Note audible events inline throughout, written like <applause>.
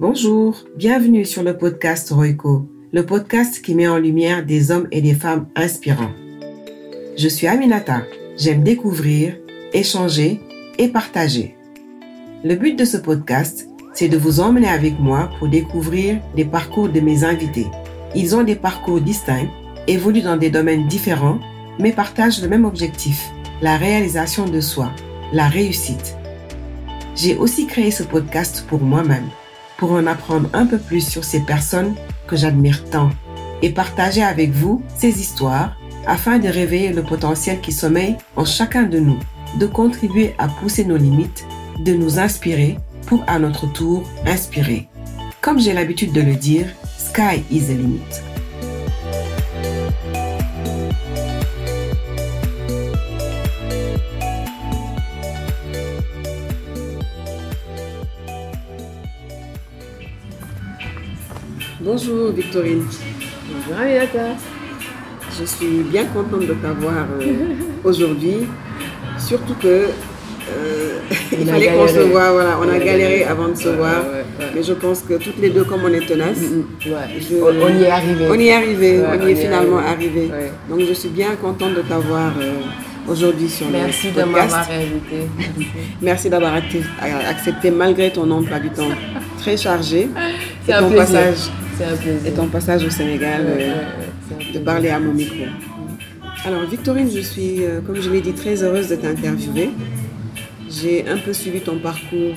Bonjour, bienvenue sur le podcast Roico, le podcast qui met en lumière des hommes et des femmes inspirants. Je suis Aminata, j'aime découvrir, échanger et partager. Le but de ce podcast, c'est de vous emmener avec moi pour découvrir les parcours de mes invités. Ils ont des parcours distincts, évoluent dans des domaines différents, mais partagent le même objectif, la réalisation de soi, la réussite. J'ai aussi créé ce podcast pour moi-même, pour en apprendre un peu plus sur ces personnes que j'admire tant et partager avec vous ces histoires afin de réveiller le potentiel qui sommeille en chacun de nous, de contribuer à pousser nos limites, de nous inspirer pour à notre tour inspirer. Comme j'ai l'habitude de le dire, sky is the limit. Bonjour Victorine. Bonjour Aminata. Je suis bien contente de t'avoir euh, aujourd'hui, surtout que euh, <laughs> il fallait qu'on se voit, voilà, on, a, galéré, avant de se voir, mais je pense que toutes les deux, comme on est tenaces, mm, mm, on y est arrivé. On y est arrivé, on y est finalement arrivé. Donc je suis bien contente de t'avoir euh, aujourd'hui sur Merci le podcast. Merci de m'avoir invité. <laughs> Merci d'avoir accepté malgré ton emploi du temps très chargé. C'est un, passage, un plaisir. Et ton passage au Sénégal, de parler à mon micro. Alors Victorine, je suis, comme je l'ai dit, très heureuse de t'interviewer. J'ai un peu suivi ton parcours,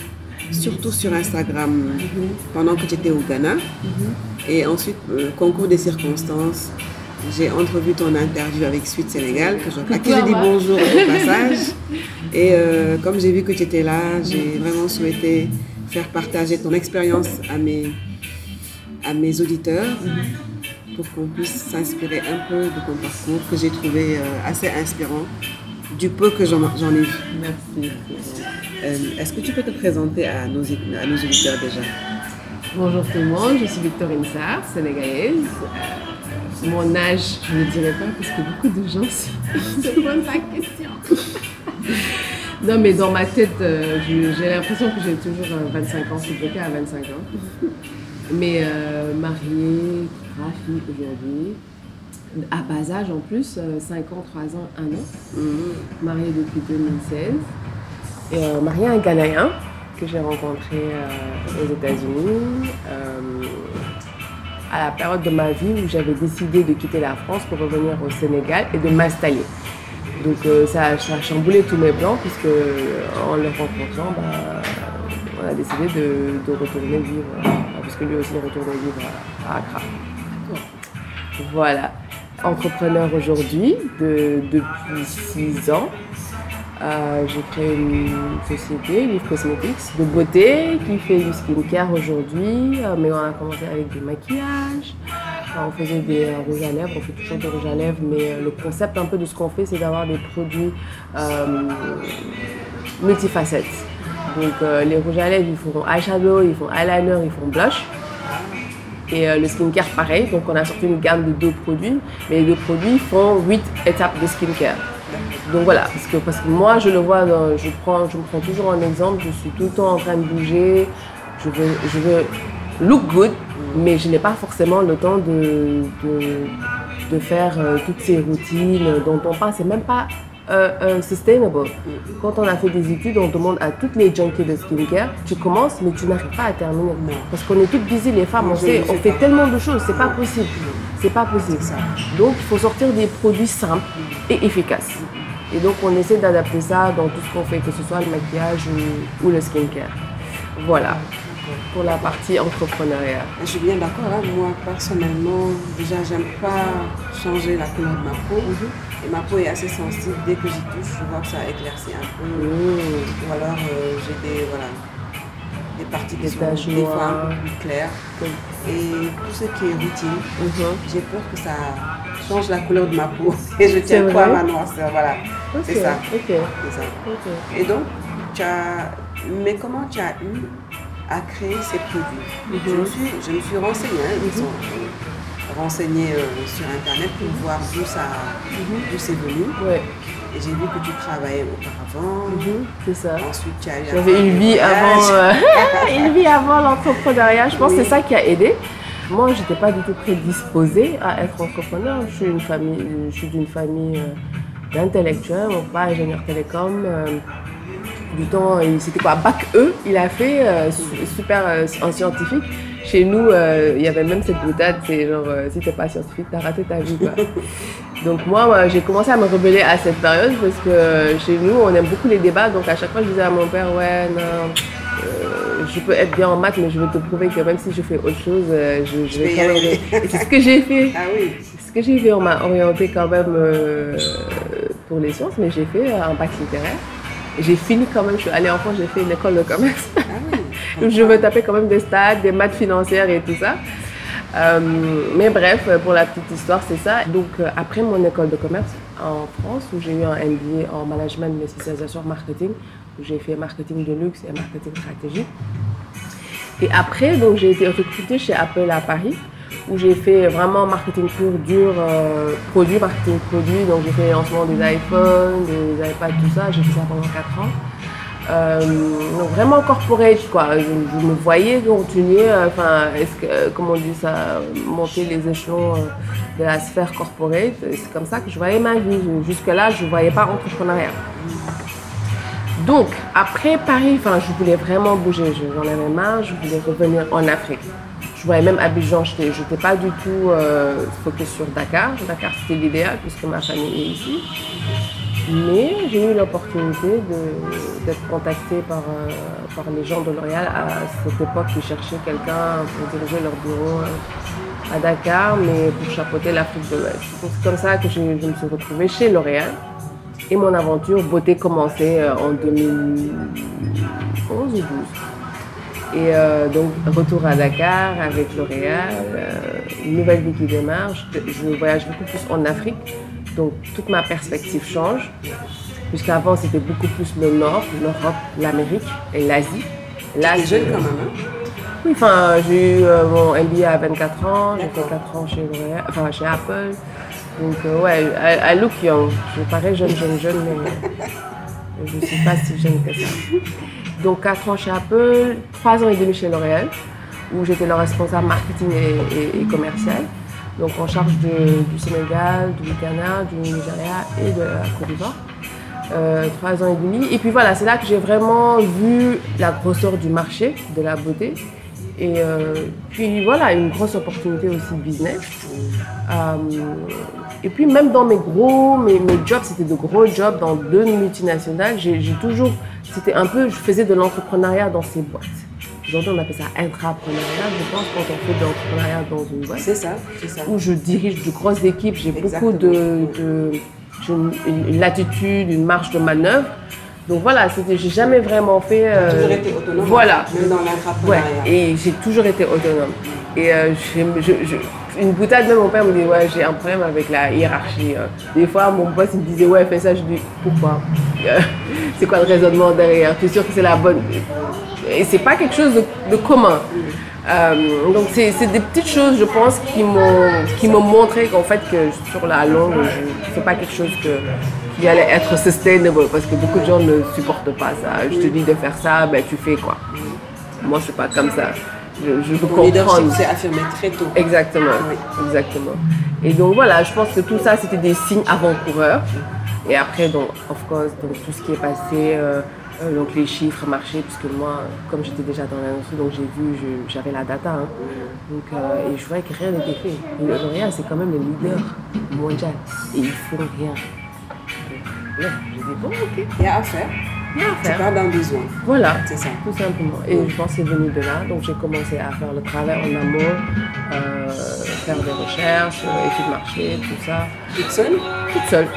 surtout sur Instagram, pendant que tu étais au Ghana. Et ensuite, concours des circonstances, j'ai entrevu ton interview avec Suite Sénégal, que je, à qui j'ai dit bonjour au passage. Et euh, comme j'ai vu que tu étais là, j'ai vraiment souhaité faire partager ton expérience à mes, à mes auditeurs pour qu'on puisse s'inspirer un peu de ton parcours que j'ai trouvé euh, assez inspirant du peu que j'en ai vu. Merci. Euh, Est-ce que tu peux te présenter à nos, à nos auditeurs déjà? Bonjour tout le monde, je suis Victorine Sarr, sénégalaise. Euh, mon âge, je ne le dirai pas parce que beaucoup de gens se <laughs> posent la question. <laughs> non, mais dans ma tête, euh, j'ai l'impression que j'ai toujours 25 ans, je suis bloquée à 25 ans. Mais euh, mariée, trois filles aujourd'hui à bas âge en plus, 5 ans, 3 ans, 1 an. Mariée depuis 2016. Et euh, mariée à un Ghanéen que j'ai rencontré euh, aux États-Unis euh, à la période de ma vie où j'avais décidé de quitter la France pour revenir au Sénégal et de m'installer. Donc ça, ça, a chamboulé tous mes plans puisque en le rencontrant, bah, on a décidé de, de retourner vivre, parce que lui aussi est retourné vivre à Accra. Voilà entrepreneur aujourd'hui de, depuis 6 ans. Euh, j'ai créé une société, Live Cosmetics, de beauté qui fait du skincare aujourd'hui, euh, mais on a commencé avec du maquillage, euh, on faisait des rouges à lèvres, on fait toujours des rouges à lèvres, mais le concept un peu de ce qu'on fait, c'est d'avoir des produits multifacettes. Donc les rouges à lèvres, ils font eyeshadow, ils font eyeliner, ils font blush. Et le skincare, pareil. Donc, on a sorti une gamme de deux produits. Mais les deux produits font huit étapes de skincare. Donc voilà, parce que, parce que moi, je le vois, je, prends, je me prends toujours un exemple. Je suis tout le temps en train de bouger. Je veux, je veux look good, mais je n'ai pas forcément le temps de, de, faire toutes ces routines dont on parle. C'est même pas euh, sustainable. Quand on a fait des études, on demande à toutes les junkies de skincare, tu commences mais tu n'arrives pas à terminer. Parce qu'on est toutes busy, les femmes, on, sait, on fait tellement de choses, c'est pas possible. C'est pas possible. Donc il faut sortir des produits simples et efficaces. Et donc on essaie d'adapter ça dans tout ce qu'on fait, que ce soit le maquillage ou, ou le skincare. Voilà pour la partie entrepreneuriat. Je suis bien d'accord. Hein. Moi, personnellement, déjà, j'aime pas changer la couleur de ma peau. Et ma peau est assez sensible. Dès que j'y touche, je vois que ça éclaircit un peu. Ou alors, euh, j'ai des, voilà, des parties qui sont des fois un peu plus claires. Et tout ce qui est routine, j'ai peur que ça change la couleur de ma peau. <laughs> Et je tiens pas à ma noirceur. Voilà, c'est ça. ça. Et donc, tu as... Mais comment tu as eu à créer ces produits? je, me suis, je me suis renseignée, hein, ils sont renseignés euh, sur Internet pour voir d'où ça d'où c'est venu. Et j'ai vu que tu travaillais auparavant. C'est ça. Ensuite, tu as eu J'avais une vie avant, euh, <laughs> une vie avoir l'entrepreneuriat. Je pense que c'est ça qui a aidé. Moi, je n'étais pas du tout prédisposée à être entrepreneur. Je suis, une famille, je suis d'une famille euh, d'intellectuels. Mon père ingénieur télécom. Euh, du temps, c'était quoi Bac E, il a fait, super en scientifique. Chez nous, il y avait même cette boutade, c'est genre, si t'es pas scientifique, t'as raté ta vie. Quoi. <laughs> Donc moi, j'ai commencé à me rebeller à cette période parce que chez nous, on aime beaucoup les débats. Donc à chaque fois, je disais à mon père, ouais, non, je peux être bien en maths, mais je veux te prouver que même si je fais autre chose, euh, je, vais quand même. Et c'est ce que j'ai fait. Ah oui. Ce que j'ai fait, on m'a orienté quand même euh, pour les sciences, mais j'ai fait un bac littéraire. J'ai fini quand même, je suis allée en France, j'ai fait une école de commerce. Ah oui. Je me tapais quand même des stats, des maths financières et tout ça. Euh, mais bref, pour la petite histoire, c'est ça. Donc après mon école de commerce en France, où j'ai eu un MBA en management, mais spécialisation marketing, j'ai fait marketing de luxe et marketing stratégique. Et après, donc, j'ai été recrutée chez Apple à Paris, où j'ai fait vraiment marketing pur, dur, euh, produit, marketing produit. Donc, j'ai fait lancement des iPhones, des iPads, tout ça. J'ai fait ça pendant 4 ans. Euh, donc vraiment corporate quoi. Je, me voyais continuer, euh, enfin, est-ce que, comment on dit ça, monter les échelons de la sphère corporate. C'est comme ça que je voyais ma vie. Jusque là, je ne voyais pas entrepreneuriat. Donc, après Paris, enfin, je voulais vraiment bouger. J'en avais marre, je voulais revenir en Afrique. Je voyais même Abidjan, je n'étais pas du tout euh, focus sur Dakar. Dakar, c'était l'idéal puisque ma famille est ici. Mais j'ai eu l'opportunité d'être contactée par, euh, par les gens de L'Oréal à cette époque qui cherchaient quelqu'un pour diriger leur bureau euh, à Dakar, mais pour chapeauter l'Afrique de l'Ouest. C'est comme ça que je, me suis retrouvée chez L'Oréal. Et mon aventure beauté commençait euh, en 2011 ou 2012. Et donc, retour à Dakar avec L'Oréal, une nouvelle vie qui démarre. Je, voyage beaucoup plus en Afrique, donc toute ma perspective change. Puisqu'avant, c'était beaucoup plus le Nord, l'Europe, l'Amérique et l'Asie. Là, jeune quand même, hein? Oui, enfin, j'ai eu mon MBA à 24 ans, j'ai fait 4 ans chez, enfin, chez Apple. Donc, euh, ouais, I, look young. Je parais jeune, jeune, jeune, mais <laughs> je ne suis pas si jeune que ça. Donc, 4 ans chez Apple, 3 ans et demi chez L'Oréal, où j'étais le responsable marketing et, commercial. Donc, en charge du Sénégal, du Ghana, du Nigeria et de la Côte d'Ivoire. Euh, trois ans et demi. Et puis voilà, c'est là que j'ai vraiment vu la grosseur du marché de la beauté et euh, puis voilà, une grosse opportunité aussi de business. Euh, et puis même dans mes gros, mes, mes jobs, c'était de gros jobs dans deux multinationales. J'ai toujours, c'était un peu, je faisais de l'entrepreneuriat dans ces boîtes. Aujourd'hui, on appelle ça intrapreneuriat, je pense, quand on fait de l'entrepreneuriat dans une boîte. C'est ça, c'est ça. Où je dirige de grosses équipes, j'ai beaucoup de, de une latitude, une marge de manœuvre. Donc voilà, j'ai jamais vraiment fait. Euh, toujours été autonome. Voilà. Même dans l'entrepreneuriat. Ouais, et j'ai toujours été autonome. Et euh, une boutade, même mon père me dit Ouais, j'ai un problème avec la hiérarchie. Hein. Des fois, mon boss il me disait Ouais, fais ça. Je dis Pourquoi? <laughs> C'est quoi le raisonnement derrière? Tu es sûr que c'est la bonne? Et c'est pas quelque chose de, commun. Euh, donc c'est des petites choses, je pense, qui m'ont montré qu'en fait, que sur la longue, c'est pas quelque chose que qui allait être sustainable parce que beaucoup de gens ne supportent pas ça. Je te dis de faire ça, ben tu fais quoi? Moi, c'est pas comme ça. Je, je veux comprendre. c'est affirmé très tôt. Exactement, exactement. Et donc voilà, je pense que tout ça, c'était des signes avant-coureurs. Et après, donc, of course, donc, tout ce qui est passé, euh, euh, donc les chiffres, marché, puisque moi, comme j'étais déjà dans l'industrie, donc j'ai vu, j'avais la data. Hein. Donc, euh, et je voyais que rien n'était fait. Et L'Oréal, c'est quand même le leader mondial. Et ils font rien. Là, je dis, bon, ok. Il y a à faire. Il y a à faire. Tu pars d'un besoin. Voilà, c'est ça. Tout simplement. Et je pense que c'est venu de là. Donc j'ai commencé à faire le travail en amont, euh, faire des recherches, études marché, tout ça. Toute seule? Toute seule.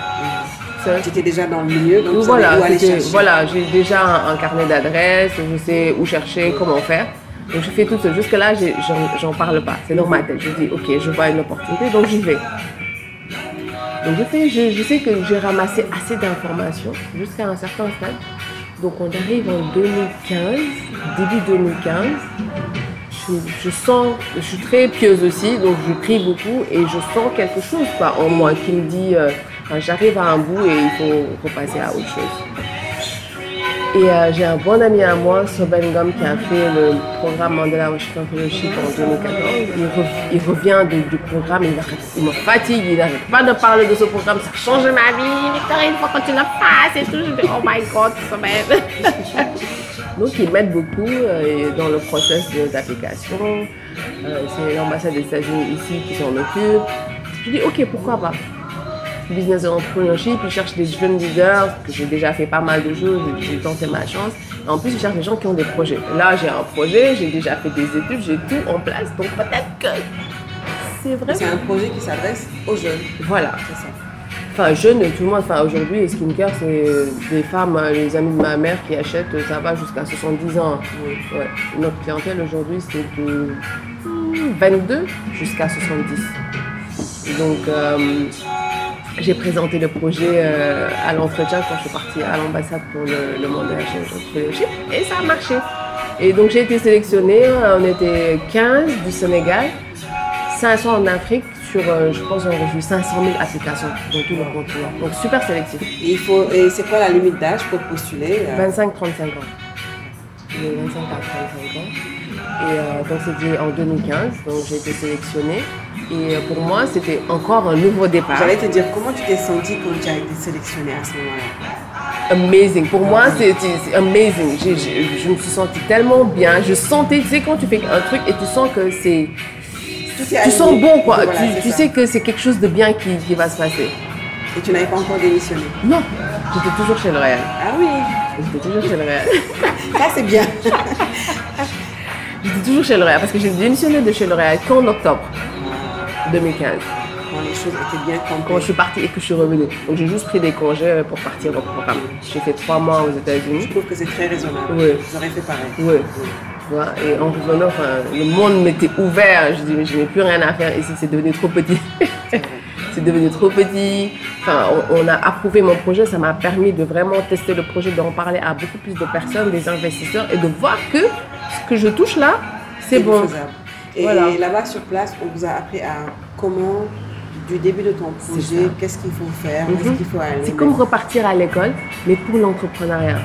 Tu étais déjà dans le milieu, donc voilà, où aller chercher. Voilà, j'ai déjà un, carnet d'adresses, je sais où chercher, comment faire. Donc je fais tout seul. Jusque-là, j'en parle pas. C'est dans ma tête. Je dis, ok, je vois une opportunité, donc j'y vais. Donc je, sais que j'ai ramassé assez d'informations jusqu'à un certain stade. Donc on arrive en 2015, début 2015. Je, sens, je suis très pieuse aussi, donc je prie beaucoup et je sens quelque chose quoi, en moi qui me dit, euh, j'arrive à un bout et il faut, passer à autre chose. Et euh, j'ai un bon ami à moi, Sobengam, qui a fait le programme Mandela Washington Fellowship en 2014. Il, rev- il revient du programme, il, il me fatigue, il n'arrête pas de parler de ce programme, ça a changé ma vie. Victorine, il faut que tu le fasses et tout. Je dis, oh my god, Soben. <laughs> Donc ils m'aident beaucoup euh, dans le process d'application. Euh, c'est l'ambassade des États-Unis ici qui s'en occupe. Je dis ok, pourquoi pas? Business entrepreneurship, ils cherchent des jeunes leaders, que j'ai déjà fait pas mal de choses, j'ai tenté ma chance. Et en plus, ils cherchent des gens qui ont des projets. Là, j'ai un projet, j'ai déjà fait des études, j'ai tout en place, donc peut-être que c'est vrai. C'est un projet qui s'adresse aux jeunes. Voilà. C'est ça. Enfin, jeune, tout le monde. Enfin, aujourd'hui, skincare, c'est des femmes, euh, les amis de ma mère qui achètent, euh, ça va jusqu'à 70 ans. Ouais. Notre clientèle aujourd'hui, c'est de hmm, 22 jusqu'à 70. Donc, euh, j'ai présenté le projet euh, à l'entretien quand je suis partie à l'ambassade pour le, le mandat fellowship et ça a marché. Et donc, j'ai été sélectionnée. On était 15 du Sénégal, 500 en Afrique sur, euh, je pense, on a reçu 500 000 applications dans tout le continent. Donc, super sélectif. Et, il faut, et c'est quoi la limite d'âge pour postuler euh, 25-35 ans. J'ai 25 à 35 ans. Et euh, donc c'était en 2015, donc j'ai été sélectionnée. Et euh, pour moi, c'était encore un nouveau départ. J'allais te dire, comment tu t'es sentie quand tu as été sélectionnée à ce moment-là? Amazing. Pour moi, c'est amazing. Je me suis sentie tellement bien. Je sentais, tu sais, quand tu fais un truc et tu sens que c'est. Tu sens bon, quoi. Voilà, tu sais que c'est quelque chose de bien qui, qui va se passer. Et tu n'avais pas encore démissionné? Non, j'étais toujours chez L'Oréal. Ah oui, J'étais toujours chez L'Oréal. <laughs> ça c'est bien. <laughs> J'étais toujours chez L'Oréal parce que j'ai démissionné de chez L'Oréal qu'en octobre 2015. Quand les choses étaient bien quand je campées. suis partie et que je suis revenue. Donc j'ai juste pris des congés pour partir au programme. J'ai fait trois mois aux Je États-Unis. trouve que c'est très raisonnable. Oui. J'aurais fait pareil. Oui. Vois, et en revenant, enfin, le monde m'était ouvert. Je dis, mais je n'ai plus rien à faire ici, c'est devenu trop petit. <laughs> c'est devenu trop petit. Enfin, on, on a approuvé mon projet, ça m'a permis de vraiment tester le projet, d'en parler à beaucoup plus de personnes, des investisseurs, et de voir que ce que je touche là, c'est bon. faisable. Et Voilà. là-bas sur place, on vous a appris à comment, du début de ton projet, qu'est-ce qu'il faut faire, où est-ce Mhm. qu'il faut aller. C'est comme repartir à l'école, mais pour l'entrepreneuriat.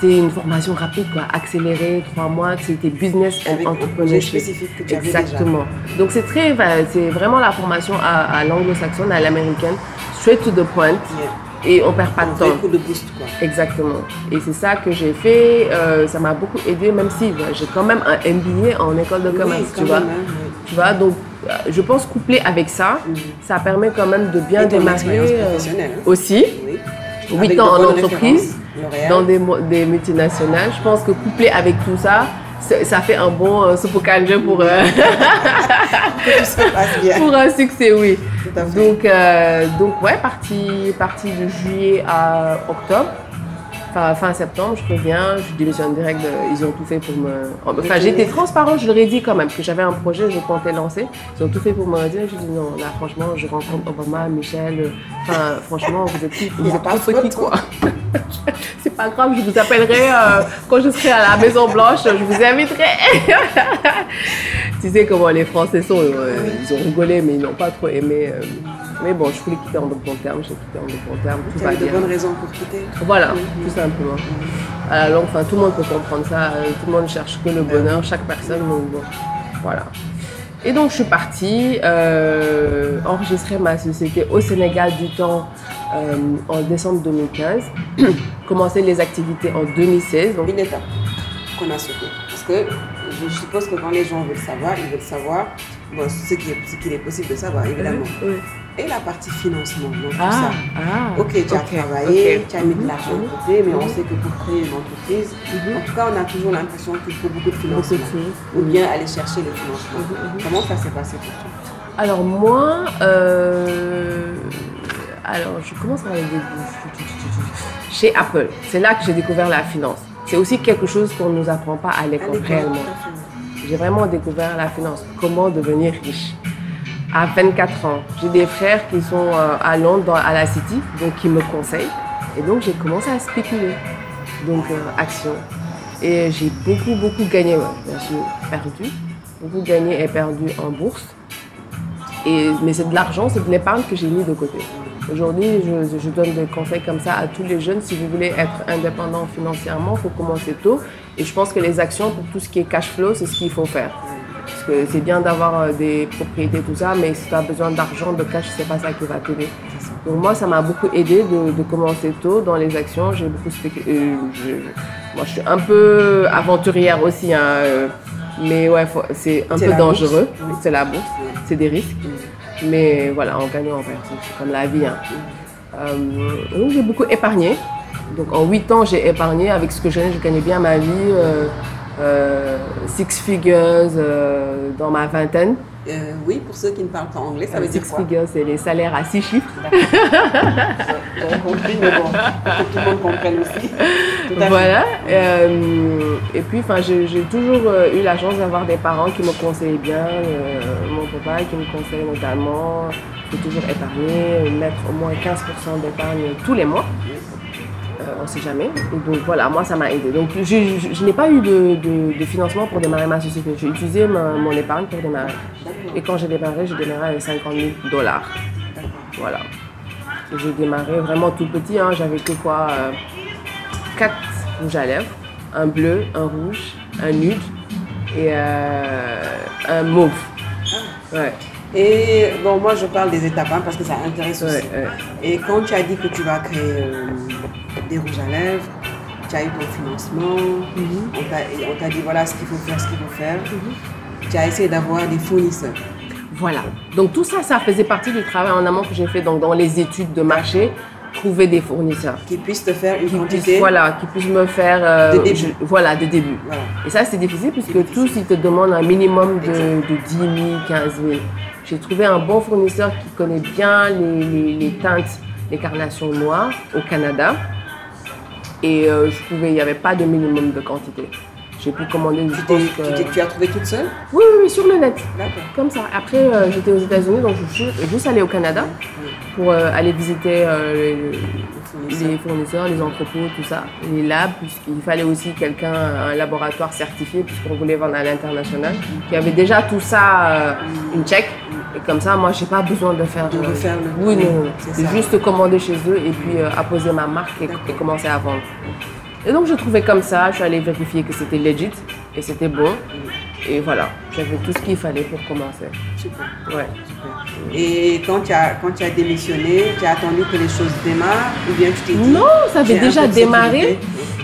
C'est une formation rapide, quoi, accélérée, trois mois, c'était business Avec un entrepreneurship. spécifique que tu avais Exactement. Donc c'est très, c'est vraiment la formation à, à l'anglo-saxonne, à l'américaine, straight to the point, déjà. et on perd pas de temps. coup de boost, quoi. Exactement. Et c'est ça que j'ai fait. euh, ça m'a beaucoup aidé, même si bah, j'ai quand même un MBA en école de commerce, Oui, tu vois. même, hein, oui. Tu vois, donc euh, je pense couplé avec ça, ça permet quand même de bien Et démarrer euh, hein. aussi. Oui. 8 Avec ans de en entreprise, dans des, des multinationales. Je pense que couplé avec tout ça, ça fait un bon euh, soupe au pour, euh, <laughs> bien. pour un succès, oui. Donc, euh, donc ouais, partie, partie de juillet à octobre. Fin septembre, je reviens, je démissionne direct. de- ils ont tout fait pour me. Enfin, j'étais transparente, je leur ai dit quand même que j'avais un projet, je comptais lancer. Ils ont tout fait pour me dire. Je dis non, là, franchement, je rencontre Obama, Michel. Enfin, franchement, vous êtes, y vous êtes pas petits, quoi. <laughs> C'est pas grave, je vous appellerai euh, quand je serai à la Maison Blanche, je vous inviterai. <laughs> tu sais comment les Français sont, euh, ils ont rigolé, mais ils n'ont pas trop aimé. euh. Mais bon, je voulais quitter en de bons termes, j'ai quitté en de bons termes, tout Tu va de bien. bonnes raisons pour quitter. Voilà, tout simplement. À la longue, enfin, tout le monde peut comprendre ça, euh, tout le monde cherche que le bonheur, chaque personne, donc bon, voilà. Et donc, je suis partie euh, enregistrer ma société au Sénégal du temps euh, en décembre 2015, <clears throat> commencer les activités en 2016. Donc, Une étape qu'on a sautée. Parce que je suppose que quand les gens veulent savoir, ils veulent savoir bon, ce qu'il est, possible de savoir, évidemment. Oui. Et la partie financement, donc tout Ah, ça. ah, Ok, tu as travaillé, tu as mis de Mhm, l'argent de mhm. côté, mais on sait que pour créer une entreprise, Mhm. en tout cas, on a toujours l'impression qu'il faut beaucoup de financement. Ou bien aller chercher le financement. Mhm, mhm. Comment ça s'est passé pour toi Alors moi, euh, alors je commence par les débuts. Chez Apple, c'est là que j'ai découvert la finance. C'est aussi quelque chose qu'on ne nous apprend pas à l'école réellement. J'ai vraiment découvert la finance, comment devenir riche. À 24 ans, j'ai des frères qui sont euh, à Londres, à la City, donc qui me conseillent. Et donc j'ai commencé à spéculer. Donc euh, action. Et j'ai beaucoup, beaucoup gagné. sûr, perdu. Beaucoup gagné et perdu en bourse. Et, mais c'est de l'argent, c'est de l'épargne que j'ai mis de côté. Aujourd'hui, je, je donne des conseils comme ça à tous les jeunes. Si vous voulez être indépendant financièrement, il faut commencer tôt. Et je pense que les actions, pour tout ce qui est cash flow, c'est ce qu'il faut faire. Parce que c'est bien d'avoir euh, des propriétés, tout ça, mais si tu as besoin d'argent, de cash, c'est pas ça qui va t'aider. Donc moi, ça m'a beaucoup aidé de, de commencer tôt dans les actions. J'ai beaucoup euh, je- Moi, je suis un peu aventurière aussi, hein, euh, mais ouais, c'est un peu dangereux. C'est la bourse, c'est des risques. Mais voilà, on gagne, on perd. C'est comme la vie. hein. Euh, donc j'ai beaucoup épargné. Donc en 8 ans, j'ai épargné. Avec ce que je gagnais, je gagnais bien ma vie. Euh, six figures euh, dans ma vingtaine. Euh, oui, pour ceux qui ne parlent pas anglais, ça veut dire six quoi? figures, c'est les salaires à 6 chiffres. <laughs> J'avais compris, mais bon, pour que tout le monde comprenne aussi. Tout à fait. Voilà. Et puis, enfin, j'ai toujours eu la chance d'avoir des parents qui me conseillaient bien. mon papa qui me conseille notamment. Il faut toujours épargner, mettre au moins 15% d'épargne tous les mois. On ne sait jamais. Et donc voilà, moi ça m'a aidé. Donc je, je- je n'ai pas eu de, de- de financement pour démarrer ma société. J'ai utilisé ma- mon épargne pour démarrer. Et quand j'ai démarré, j'ai démarré avec 50 000 dollars. Voilà. J'ai démarré vraiment tout petit. hein. J'avais que quoi euh, Quatre rouges à lèvres, un bleu, un rouge, un nude et euh, un mauve. Ouais, Et bon, moi je parle des étapes hein, parce que ça intéresse ouais, aussi. ouais. Et quand tu as dit que tu vas créer euh, des rouges à lèvres, tu as eu ton financement, Mhm. on t'a- et on t'a dit voilà ce qu'il faut faire, ce qu'il faut faire. Tu as essayé d'avoir des fournisseurs. Voilà. Donc tout ça, ça faisait partie du travail en amont que j'ai fait donc, dans les études de marché, trouver des fournisseurs. qui puissent te faire une Qui quantité. puissent, voilà, qui puissent me faire... euh, De début. je- voilà, de début. Voilà. Et ça, c'est difficile puisque C'est difficile. tous, ils te demandent un minimum de, de 10 000, 15 000. J'ai trouvé un bon fournisseur qui connaît bien les, les- les teintes, les carnations noires au Canada. Et euh, je trouvais qu'il n'y avait pas de minimum de quantité. J'ai pu commander, je Tu, que- tu as trouvé toute seule? Oui, oui, oui, sur le net. D'accord. Comme ça. Après, euh, j'étais aux États-Unis, donc je suis juste allée au Canada pour euh, aller visiter euh, les- Fournisseur. les fournisseurs, les entrepôts, tout ça, les labs, puisqu'il fallait aussi quelqu'un, un laboratoire certifié, puisqu'on voulait vendre à l'international, qui avait déjà tout ça, euh, une check. Et comme ça, moi, j'ai pas besoin de faire. De refaire le- Oui, non, non. c'est juste commander chez eux et puis euh, apposer ma marque et, commencer à vendre. Et donc, je trouvais comme ça, je suis allée vérifier que c'était legit et c'était bon. Et voilà, j'avais tout ce qu'il fallait pour commencer. Super. Ouais. Et quand tu, as, quand tu as démissionné, tu as attendu que les choses démarrent ou bien tu t'es dit Non, ça avait déjà démarré.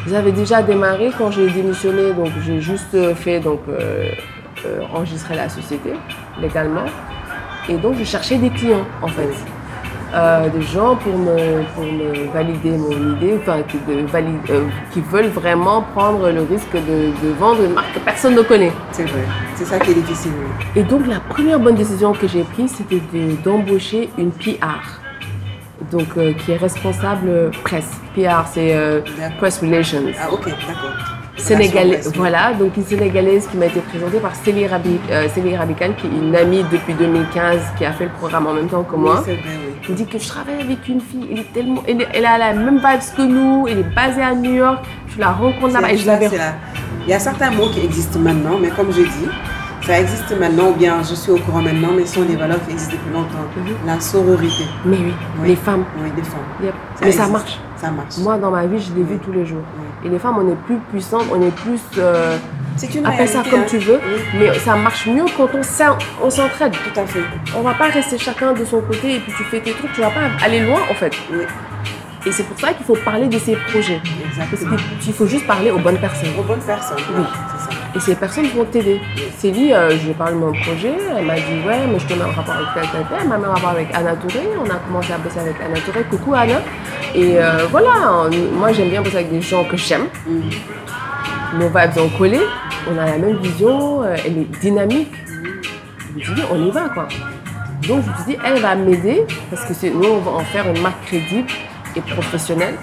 J'avais déjà démarré quand j'ai démissionné, donc j'ai juste euh, fait donc euh, euh, enregistrer la société légalement. Et donc je cherchais des clients en fait. Euh, des gens pour me, pour me valider mon idée, enfin qui, de valide- euh, qui veulent vraiment prendre le risque de, de vendre une marque que personne ne connaît. C'est vrai. C'est ça qui est difficile. Et donc la première bonne décision que j'ai prise, c'était de- d'embaucher une PR. Donc, euh, qui est responsable presse. PR, c'est. Press Relations. Ah ok, d'accord. Presse, voilà, donc une Sénégalaise qui m'a été présentée par Célie, Rabi, euh, Célie qui est une amie depuis 2015, qui a fait le programme en même temps que Oui, moi. c'est vrai, oui. Elle dit que je travaille avec une fille, elle, est tellement, elle, a la même vibes que nous, elle est basée à New York, je la rencontre là-bas et je C'est- l'avais c'est la- Il y a certains mots qui existent maintenant, mais comme je dis, ça existe maintenant, ou bien je suis au courant maintenant, mais ce sont des valeurs qui existent depuis longtemps. Mhm. La sororité. Mais oui, Oui. les femmes, Oui, des femmes. yep. mais ça marche. Ça marche. Moi, dans ma vie, je l'ai vu tous les jours. Et les femmes, on est plus puissantes, on est plus... euh, c'est une appelle ça comme hein. tu veux, Oui, mais ça marche mieux quand on s'en- on s'entraide. tout à fait. On va pas rester chacun de son côté et puis tu fais tes trucs, tu vas pas aller loin en fait. Oui, Et c'est pour ça qu'il faut parler de ces projets. Parce exactement. qu'il faut juste parler aux bonnes personnes. Aux bonnes personnes. Oui. C'est ça. Et ces personnes vont t'aider. Célie, euh, je lui ai parlé de mon projet, elle m'a dit ouais, mais je te mets en rapport avec tel. Elle m'a mis en rapport avec Anna Touré, on a commencé à bosser avec Anna Touré. Coucou Anna. Et euh, voilà, on- moi j'aime bien bosser avec des gens que j'aime. Mhm. Nos vibes ont collé, on a la même vision, euh, elle est dynamique. Je me dit, on y va quoi. Donc je me suis dit, elle va m'aider parce que nous on va en faire une marque crédible et professionnelle.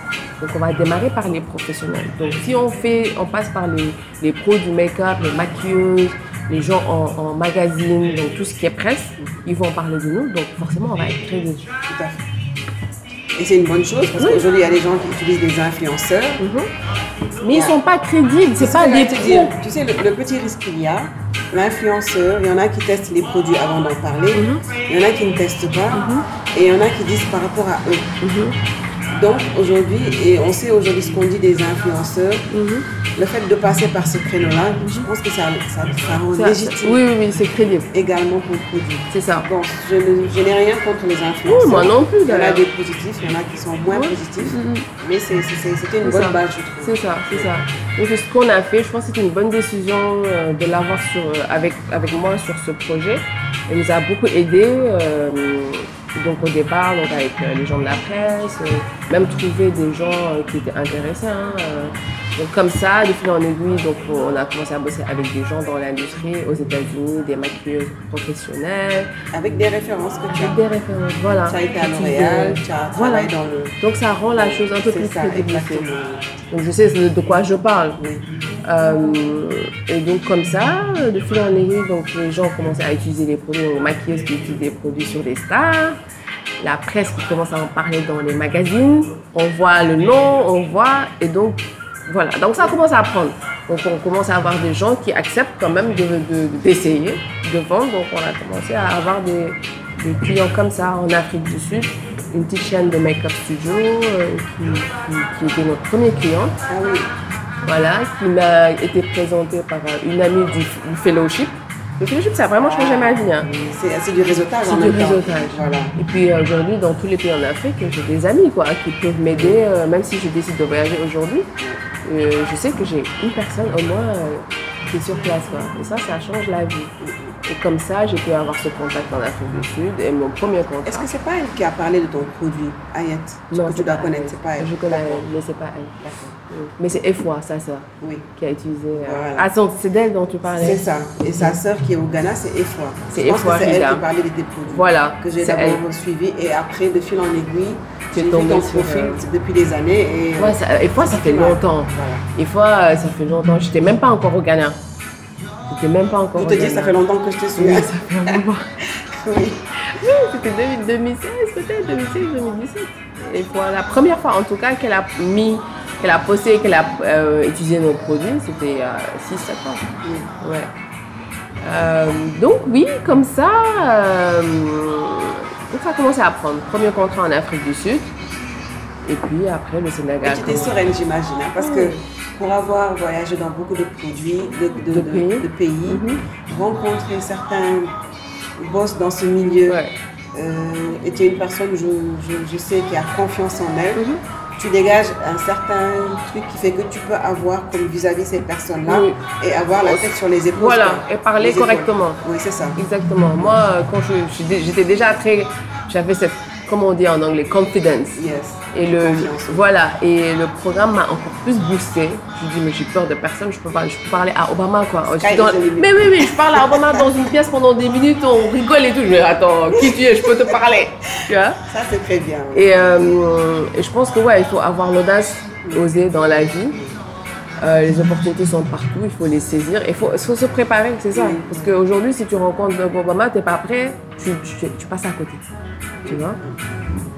Donc on va démarrer par les professionnels. Donc si on fait, on passe par les, les pros du make-up, les maquilleuses, les gens en, en magazine, donc tout ce qui est presse, ils vont parler de nous. Donc forcément on va être crédible. Tout à fait. Et c'est une bonne chose parce qu'aujourd'hui, il y a des gens qui utilisent des influenceurs. Mais ils sont pas crédibles, c'est ce pas des pros. Tu sais, le, le petit risque qu'il y a, l'influenceur, il y en a qui testent les produits avant d'en parler, Mhm. il y en a qui ne testent pas. et il y en a qui disent par rapport à eux. Mhm. Donc aujourd'hui, et on sait aujourd'hui ce qu'on dit des influenceurs, Mhm. le fait de passer par ce créneau-là, je pense que ça, ça, ça rend légitime Oui, oui, oui, c'est crédible. également pour le produit. C'est ça. Bon, je n'ai rien contre les influenceurs. Oui, moi non plus, Il y en a des positifs, il y en a qui sont moins Oui. positifs, Mhm. mais c'était une bonne ça. base, je trouve. C'est ça, c'est ça. Donc ce qu'on a fait. Je pense que c'était une bonne décision euh, de l'avoir euh, avec, avec moi sur ce projet. Elle nous a beaucoup aidé. euh, donc au départ, donc avec euh, les gens de la presse, euh, même trouver des gens euh, qui étaient intéressés. hein, donc comme ça, de fil en aiguille, donc on a commencé à bosser avec des gens dans l'industrie aux États-Unis, des maquilleuses professionnelles, Avec des références que tu as. avec des références. Voilà. Tu as été à tu as Voilà. travaillé dans le... Donc ça rend la chose un peu plus crédible. Donc je sais de quoi je parle. Oui. Euh, et donc comme ça, de fil en aiguille, donc les gens commencent à utiliser les produits, les maquilleuses qui utilisent des produits sur des stars, la presse qui commence à en parler dans les magazines, on voit le nom, on voit, et donc voilà. Donc ça commence à prendre. Donc on commence à avoir des gens qui acceptent quand même de- de- d'essayer, de, vendre. Donc on a commencé à avoir des, des clients comme ça en Afrique du Sud. Une petite chaîne de make-up studio euh, qui, qui- qui était notre premier client Ah voilà, qui m'a été présentée par une amie du, du fellowship. Le fellowship, ça a vraiment changé ma vie. hein. c'est du réseautage C'est en du même temps. réseautage. Voilà. Et puis aujourd'hui, dans tous les pays en Afrique, j'ai des amis quoi, qui peuvent m'aider, euh, même si je décide de voyager aujourd'hui. euh, je sais que j'ai une personne au moins euh, qui est sur place. Quoi. Et ça, ça change la vie. Et comme ça, j'ai pu avoir ce contact en Afrique du Sud. Et mon premier contact. Est-ce que c'est pas elle qui a parlé de ton produit, Ayette? Non, que tu dois connaître, c'est pas elle. Je connais, mais c'est pas elle. Mais c'est Efwa, sa sœur, Oui, qui a utilisé. euh, Voilà. Ah, c'est- d'elle dont tu parlais. c'est ça. Et sa sœur qui est au Ghana, c'est Efwa. C'est Efwa c'est elle qui parlait de tes produits. Voilà, Que j'ai d'abord suivi et après, de fil en aiguille, Tu es j'ai vu tombée ton sur, profil euh, depuis des années. Et, Ouais, ça, et fois, ça fait longtemps. Voilà. Et fois, euh, ça fait longtemps. J'étais même pas encore au Ghana. J'étais même pas encore Je au te dis, Ghana. ça fait longtemps que je te suis. Oui, ça fait un <laughs> moment. Oui. <laughs> C'était 2000 2016 peut-être, 2016, 2017. Et voilà, la première fois en tout cas qu'elle a mis, qu'elle a posté, qu'elle a euh, utilisé nos produits, c'était il y a 6-7 ans. Oui. Ouais. Euh, donc oui, comme ça, euh, ça a commencé à prendre. Premier contrat en Afrique du Sud. Et puis après le Et Sénégal. tu étais sereine, j'imagine, hein, parce que pour avoir voyagé dans beaucoup de produits, de, de- De de- pays. de pays, Mhm. rencontrer certains boss dans ce milieu, Ouais. euh, et tu es une personne, je, je- je sais, qui a confiance en elle, Mhm. Tu dégages un certain truc qui fait que tu peux avoir comme vis-à-vis ces personnes-là Oui. et avoir la tête sur les épaules. Voilà, et parler correctement. Oui, c'est ça. Exactement. Moi, euh, quand j'étais déjà très, j'avais cette, comment on dit en anglais, confidence. Yes. Et le, Confiance. voilà, et le programme m'a encore plus boosté. Je dis mais j'ai peur de personne, je peux pas, je peux parler à Obama quoi. Je dans- mais oui oui, je parle à Obama dans une pièce pendant des minutes, on rigole et tout. Je dis attends, qui tu es, je peux te parler, tu vois? Ça, c'est très bien. Et, euh, et je pense que ouais, il faut avoir l'audace, oser dans la vie. Euh, les opportunités sont partout, il faut les saisir. Il faut, se préparer, c'est ça. Parce qu'aujourd'hui, si tu rencontres Obama, tu n'es pas prêt, tu, tu, tu passes à côté. Tu vois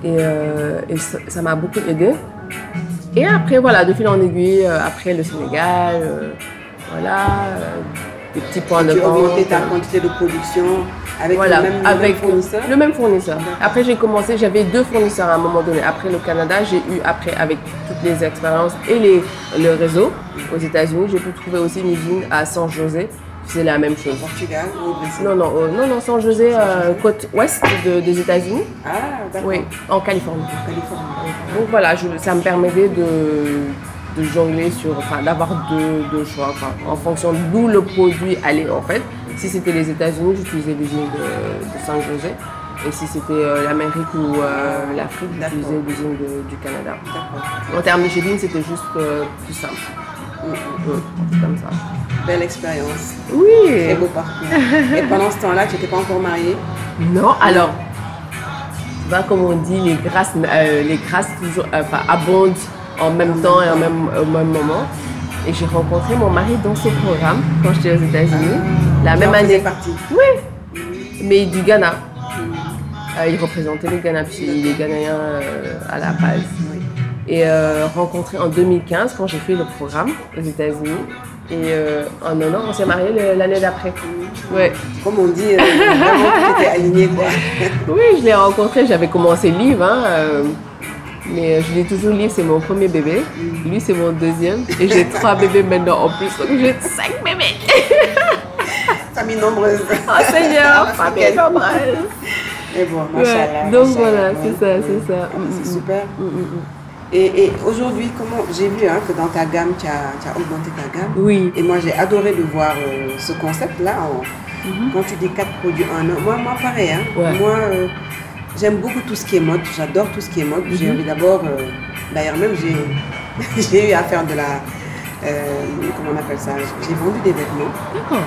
Et, euh, et ça m'a beaucoup aidé. Et après, voilà, de fil en aiguille, euh, après le Sénégal, euh, voilà, des petits points de Tu as vente. augmenté ta quantité de production avec voilà, le même, le avec même fournisseur. le même fournisseur. Après, j'ai commencé, j'avais deux fournisseurs à un moment donné. Après le Canada, j'ai eu, après, avec toutes les expériences et les, le réseau aux États-Unis, j'ai pu trouver aussi une usine à San José. C'est la même chose. Portugal ou Brésil Non, non, euh, non, non, San José, euh, côte ouest de- des États-Unis. Ah, d'accord. Oui, en Californie. En Californie. Donc voilà, je- ça me permettait de, de jongler sur, enfin, d'avoir deux, deux choix, en fonction d'où le produit allait en fait. Si c'était les États-Unis, j'utilisais l'usine de, de San José. Et si c'était euh, l'Amérique ou euh, l'Afrique, j'utilisais l'usine du Canada. En termes de c'était juste euh, plus simple. Mm, mm. Comme ça. Belle expérience. Très Oui beau parcours. Et pendant ce temps-là, tu n'étais pas encore mariée? Non, alors, tu vois, comme on dit, les grâces, euh, les grâces toujours, euh, enfin, abondent en même temps et en même, au même moment. Et j'ai rencontré mon mari dans ce programme quand j'étais aux États-Unis, la Tu même année. partie. Oui, mais du Ghana. Euh, il représentait le Ghana, puisqu'il est ghanéen euh, à la base. Oui. Et euh, rencontré en 2015 quand j'ai fait le programme aux États-Unis. Et euh, en un an, on s'est mariés l'année d'après. Ouais. Comme on dit, euh, aligné, quoi. <laughs> Oui, je l'ai rencontré, j'avais commencé Liv, hein, euh, mais je dis toujours Liv, c'est mon premier bébé. Lui, c'est mon deuxième. Et j'ai trois bébés maintenant en plus, donc j'ai cinq bébés. <laughs> Famille nombreuse. Oh Seigneur, famille nombreuse. Et bon, Ouais, donc machallah, voilà, c'est ça, c'est ça. Ah, Mm, C'est mm, super. mm, mm, mm. Et, et aujourd'hui, comment j'ai vu hein, que dans ta gamme, tu as, tu as augmenté ta gamme. Oui. Et moi, j'ai adoré de voir euh, ce concept-là. en- Mhm. Quand tu dis quatre produits en un. Moi, moi pareil. Hein. Ouais. Moi, euh, j'aime beaucoup tout ce qui est mode. J'adore tout ce qui est mode. J'ai Mhm. envie d'abord. euh, D'ailleurs, même, j'ai <laughs> j'ai eu à faire de la. comment on appelle ça? J'ai vendu des vêtements D'accord.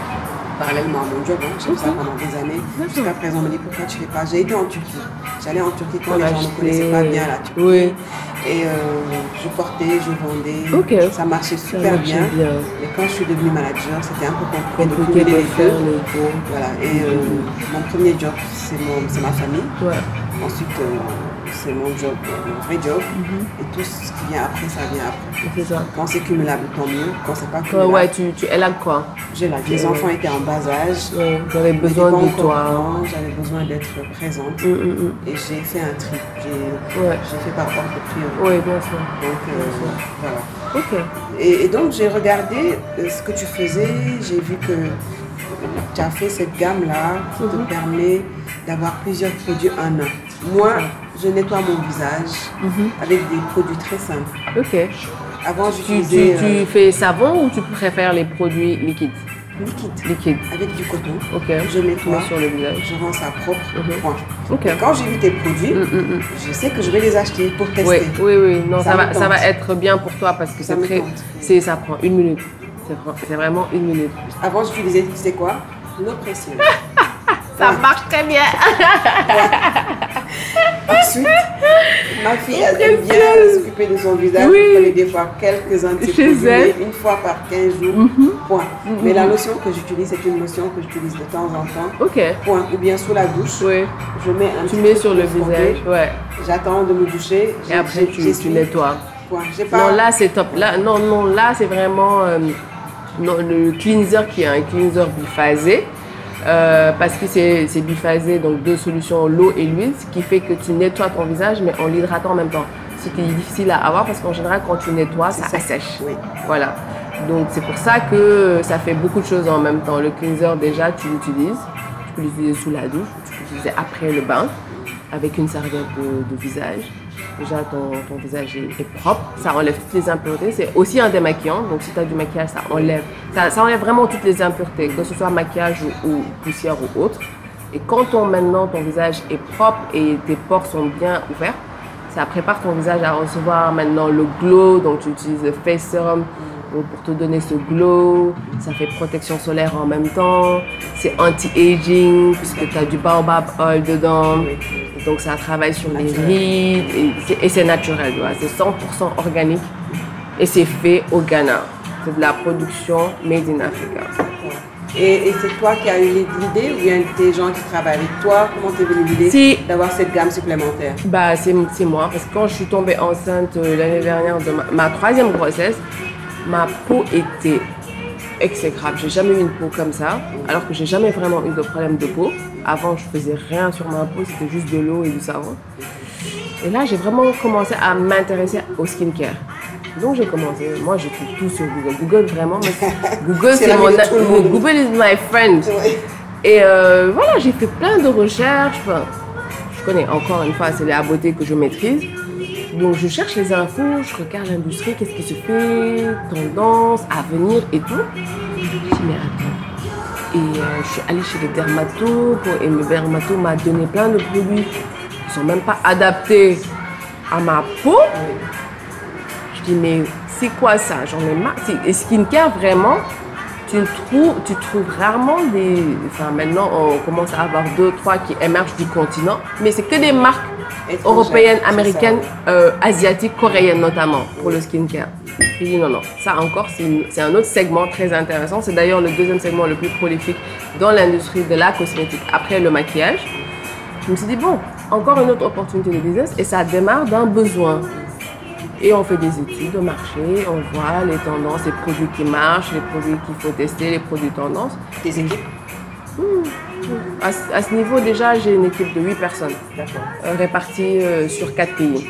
Parallèlement à mon job. Hein. J'ai fait ça Ok. pendant des années. Jusqu'à présent, on me dit pourquoi tu fais pas? J'ai été en Turquie. J'allais en Turquie quand les gens ne connaissaient pas bien la Turquie. Oui. Et euh, je portais, je vendais. Ça marchait Ça super marchait bien. bien. Mais quand je suis devenue manager, c'était un peu compliqué de Compliqué cumuler de les deux. les deux. Voilà. Et euh, mon premier job, c'est ma famille. Ouais. Ensuite, euh, c'est mon job, mon vrai job. Mhm. Et tout ce qui vient après, ça vient après. C'est ça. Quand c'est cumulable, tant mieux. Quand c'est pas cumulable, ouais, tu, tu es là quoi j'ai vie. Les enfants étaient en bas âge. Ouais, J'avais besoin de toi. J'avais besoin d'être présente. Mm, mm, mm. Et j'ai fait un tri. J'ai Ouais. fait par ordre de priorité. Oui, bien sûr. Donc, euh, Bien sûr. voilà. Ok. Et, et donc j'ai regardé euh, ce que tu faisais, j'ai vu que tu as fait cette gamme-là qui Mhm. te permet d'avoir plusieurs produits en un. Moi, je nettoie mon visage Mhm. avec des produits très simples. Ok. Avant, Tu, j'utilisais tu, euh, tu fais savon ou tu préfères les produits liquides? Liquide Liquides. avec du coton. Ok. Je nettoie, sur le visage. je rends ça propre. Point. Ok. Et quand j'ai vu tes produits, Mm, mm, mm. je sais que je vais les acheter pour tester. Oui, oui, oui. Non, Ça va, ça va être bien pour toi parce que Ça très. ça prend une minute. C'est, vra- c'est vraiment une minute. Avant, j'utilisais, tu sais quoi? L'eau <laughs> précieuse. Ça marche très bien. Ensuite, ma fille, elle aime bien s'occuper de son visage. Oui. Elle prenait des fois quelques mais une fois par 15 jours, Mhm. point. Mais la lotion que j'utilise, c'est une lotion que j'utilise de temps en temps, Ok. point. Ou bien sous la douche, Oui. je mets un Tu mets sur le visage. Ouais. J'attends de me doucher. Et après, tu, tu nettoies. Pas... Non, là, c'est top. Là, non, non, là, c'est vraiment euh, non, le cleanser qui est un cleanser biphasé. Euh, parce que c'est biphasé, donc deux solutions, l'eau et l'huile, ce qui fait que tu nettoies ton visage, mais en l'hydratant en même temps. Ce qui est difficile à avoir parce qu'en général, quand tu nettoies, ça ça. assèche. Oui. Voilà. Donc, c'est pour ça que ça fait beaucoup de choses en même temps. Le cleanser, déjà, tu l'utilises. Tu peux l'utiliser sous la douche, tu peux l'utiliser après le bain, avec une serviette de, de visage. Déjà, ton, ton visage est, propre, ça enlève toutes les impuretés. C'est aussi un démaquillant, donc si tu as du maquillage, ça enlève, ça, ça enlève vraiment toutes les impuretés, que ce soit maquillage ou, ou poussière ou autre. Et quand ton, maintenant ton visage est propre et tes pores sont bien ouverts, ça prépare ton visage à recevoir maintenant le glow, donc tu utilises le face serum pour te donner ce glow. Ça fait protection solaire en même temps. C'est anti-aging puisque tu as du baobab oil dedans. Donc ça travaille sur les rides et c'est- naturel, c'est 100% organique et c'est fait au Ghana. C'est de la production made in Africa. Et, et c'est toi qui as eu l'idée ou bien des gens qui travaillent avec toi? Comment t'es venue l'idée Si. d'avoir cette gamme supplémentaire? Bah, c'est moi, parce que quand je suis tombée enceinte euh, l'année dernière de ma, ma troisième grossesse, ma peau était exécrable. J'ai jamais eu une peau comme ça, alors que j'ai jamais vraiment eu de problème de peau. Avant, je faisais rien sur ma peau, c'était juste de l'eau et du savon. Et là, j'ai vraiment commencé à m'intéresser au skincare. Donc j'ai commencé, moi je trouve tout sur Google. Google vraiment, <laughs> Google C'est mon. Google is my friend. Oui. Et euh, voilà, j'ai fait plein de recherches. Enfin, je connais encore une fois, c'est la beauté que je maîtrise. Donc je cherche les infos, je regarde l'industrie, qu'est-ce qui se fait, tendance, avenir et tout. Je mais attends. Et euh, je suis allée chez les dermatos et le dermato m'a donné plein de produits qui sont même pas adaptés à ma peau. Je dis, mais c'est quoi ça? J'en ai marre. Et skincare, vraiment, tu trouves, tu trouves rarement des. Enfin, maintenant, on commence à avoir deux, trois qui émergent du continent, mais c'est que des marques Ça. américaines, euh, asiatiques, coréennes notamment, pour le skincare. J'ai dit non, non, ça encore, c'est un autre segment très intéressant. C'est d'ailleurs le deuxième segment le plus prolifique dans l'industrie de la cosmétique après le maquillage. Je me suis dit, bon, encore une autre opportunité de business et ça démarre d'un besoin. Et on fait des études de marché, on voit les tendances, les produits qui marchent, les produits qu'il faut tester, les produits tendances. Des équipes? À, ce- à ce niveau, déjà, j'ai une équipe de 8 personnes réparties euh, sur 4 pays.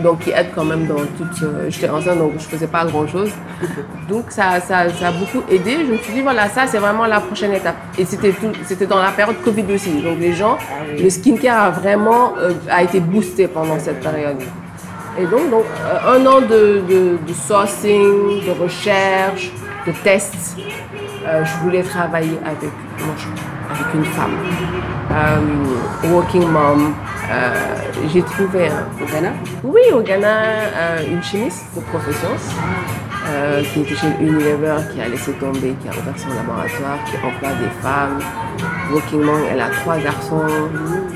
Donc, qui aident quand même dans toute. euh, J'étais enceinte, donc je faisais pas grand chose. <laughs> Donc, ça, ça, ça a beaucoup aidé. Je me suis dit, voilà, ça, c'est vraiment la prochaine étape. Et c'était dans la période Covid aussi. Donc, les gens, oui. le skincare a vraiment euh, a été boosté pendant cette période. Et donc, donc un an de, de, de sourcing, de recherche, de tests. Euh, je voulais travailler avec, non, je- avec une femme. Euh, working mom. Euh, J'ai trouvé un, Au Ghana oui, au Ghana, euh, une chimiste de profession euh, qui était chez Unilever, qui a laissé tomber, qui a ouvert son laboratoire, qui emploie des femmes. Working mom, elle a trois garçons.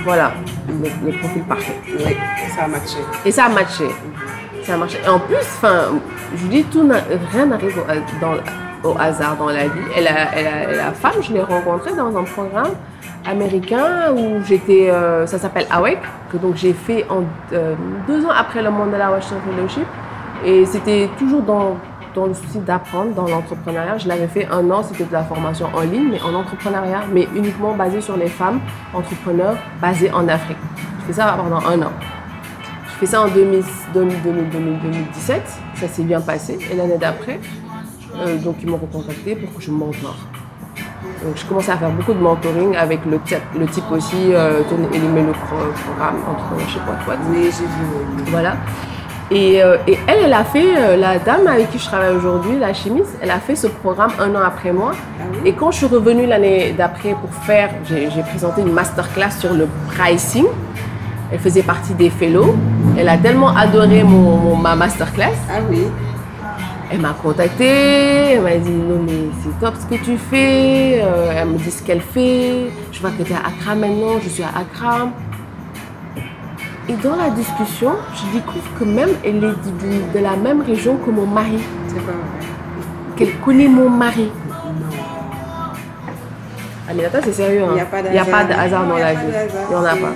Voilà, le, le profil parfait. Oui, ça a matché. Et ça a matché. Ça a marché. Et en plus, enfin, je dis tout, n'a- rien n'arrive dans- au hasard dans la vie. Elle a, elle a- elle a femme, je l'ai rencontrée dans un programme américain où j'étais, euh, ça s'appelle AWEC, que donc j'ai fait euh, deux ans après le Mandela Washington Fellowship. Et c'était toujours dans, dans le souci d'apprendre dans l'entrepreneuriat. Je l'avais fait un an, c'était de la formation en ligne, mais en entrepreneuriat, mais uniquement basée sur les femmes entrepreneurs basées en Afrique. Je fais ça pendant un an. Je fais ça en 2000 2000 2000 2017, ça s'est bien passé. Et l'année d'après, euh, donc ils m'ont recontacté pour que je mentor. Donc je commençais à faire beaucoup de mentoring avec le type, le type aussi, euh, Elimé, le pro- programme Entrepreneurship What What. Oui, j'ai vu. Voilà. Et, euh, et elle, elle a fait, euh, la dame avec qui je travaille aujourd'hui, la chimiste, elle a fait ce programme un an après moi. Ah oui Et quand je suis revenue l'année d'après pour faire, j'ai j'ai présenté une masterclass sur le pricing. Elle faisait partie des fellows. Elle a tellement adoré mon, mon- ma masterclass. Ah oui. Elle m'a contactée, elle m'a dit non mais c'est top ce que tu fais. Euh, elle me dit ce qu'elle fait. Je vois que tu es à Accra maintenant, je suis à Accra. Et dans la discussion, je découvre que même elle est de, de la même région que mon mari, C'est pas vrai. qu'elle connaît mon mari. Aminata, c'est sérieux. Hein? Il n'y a a pas de hasard dans la vie. Il n'y en a pas.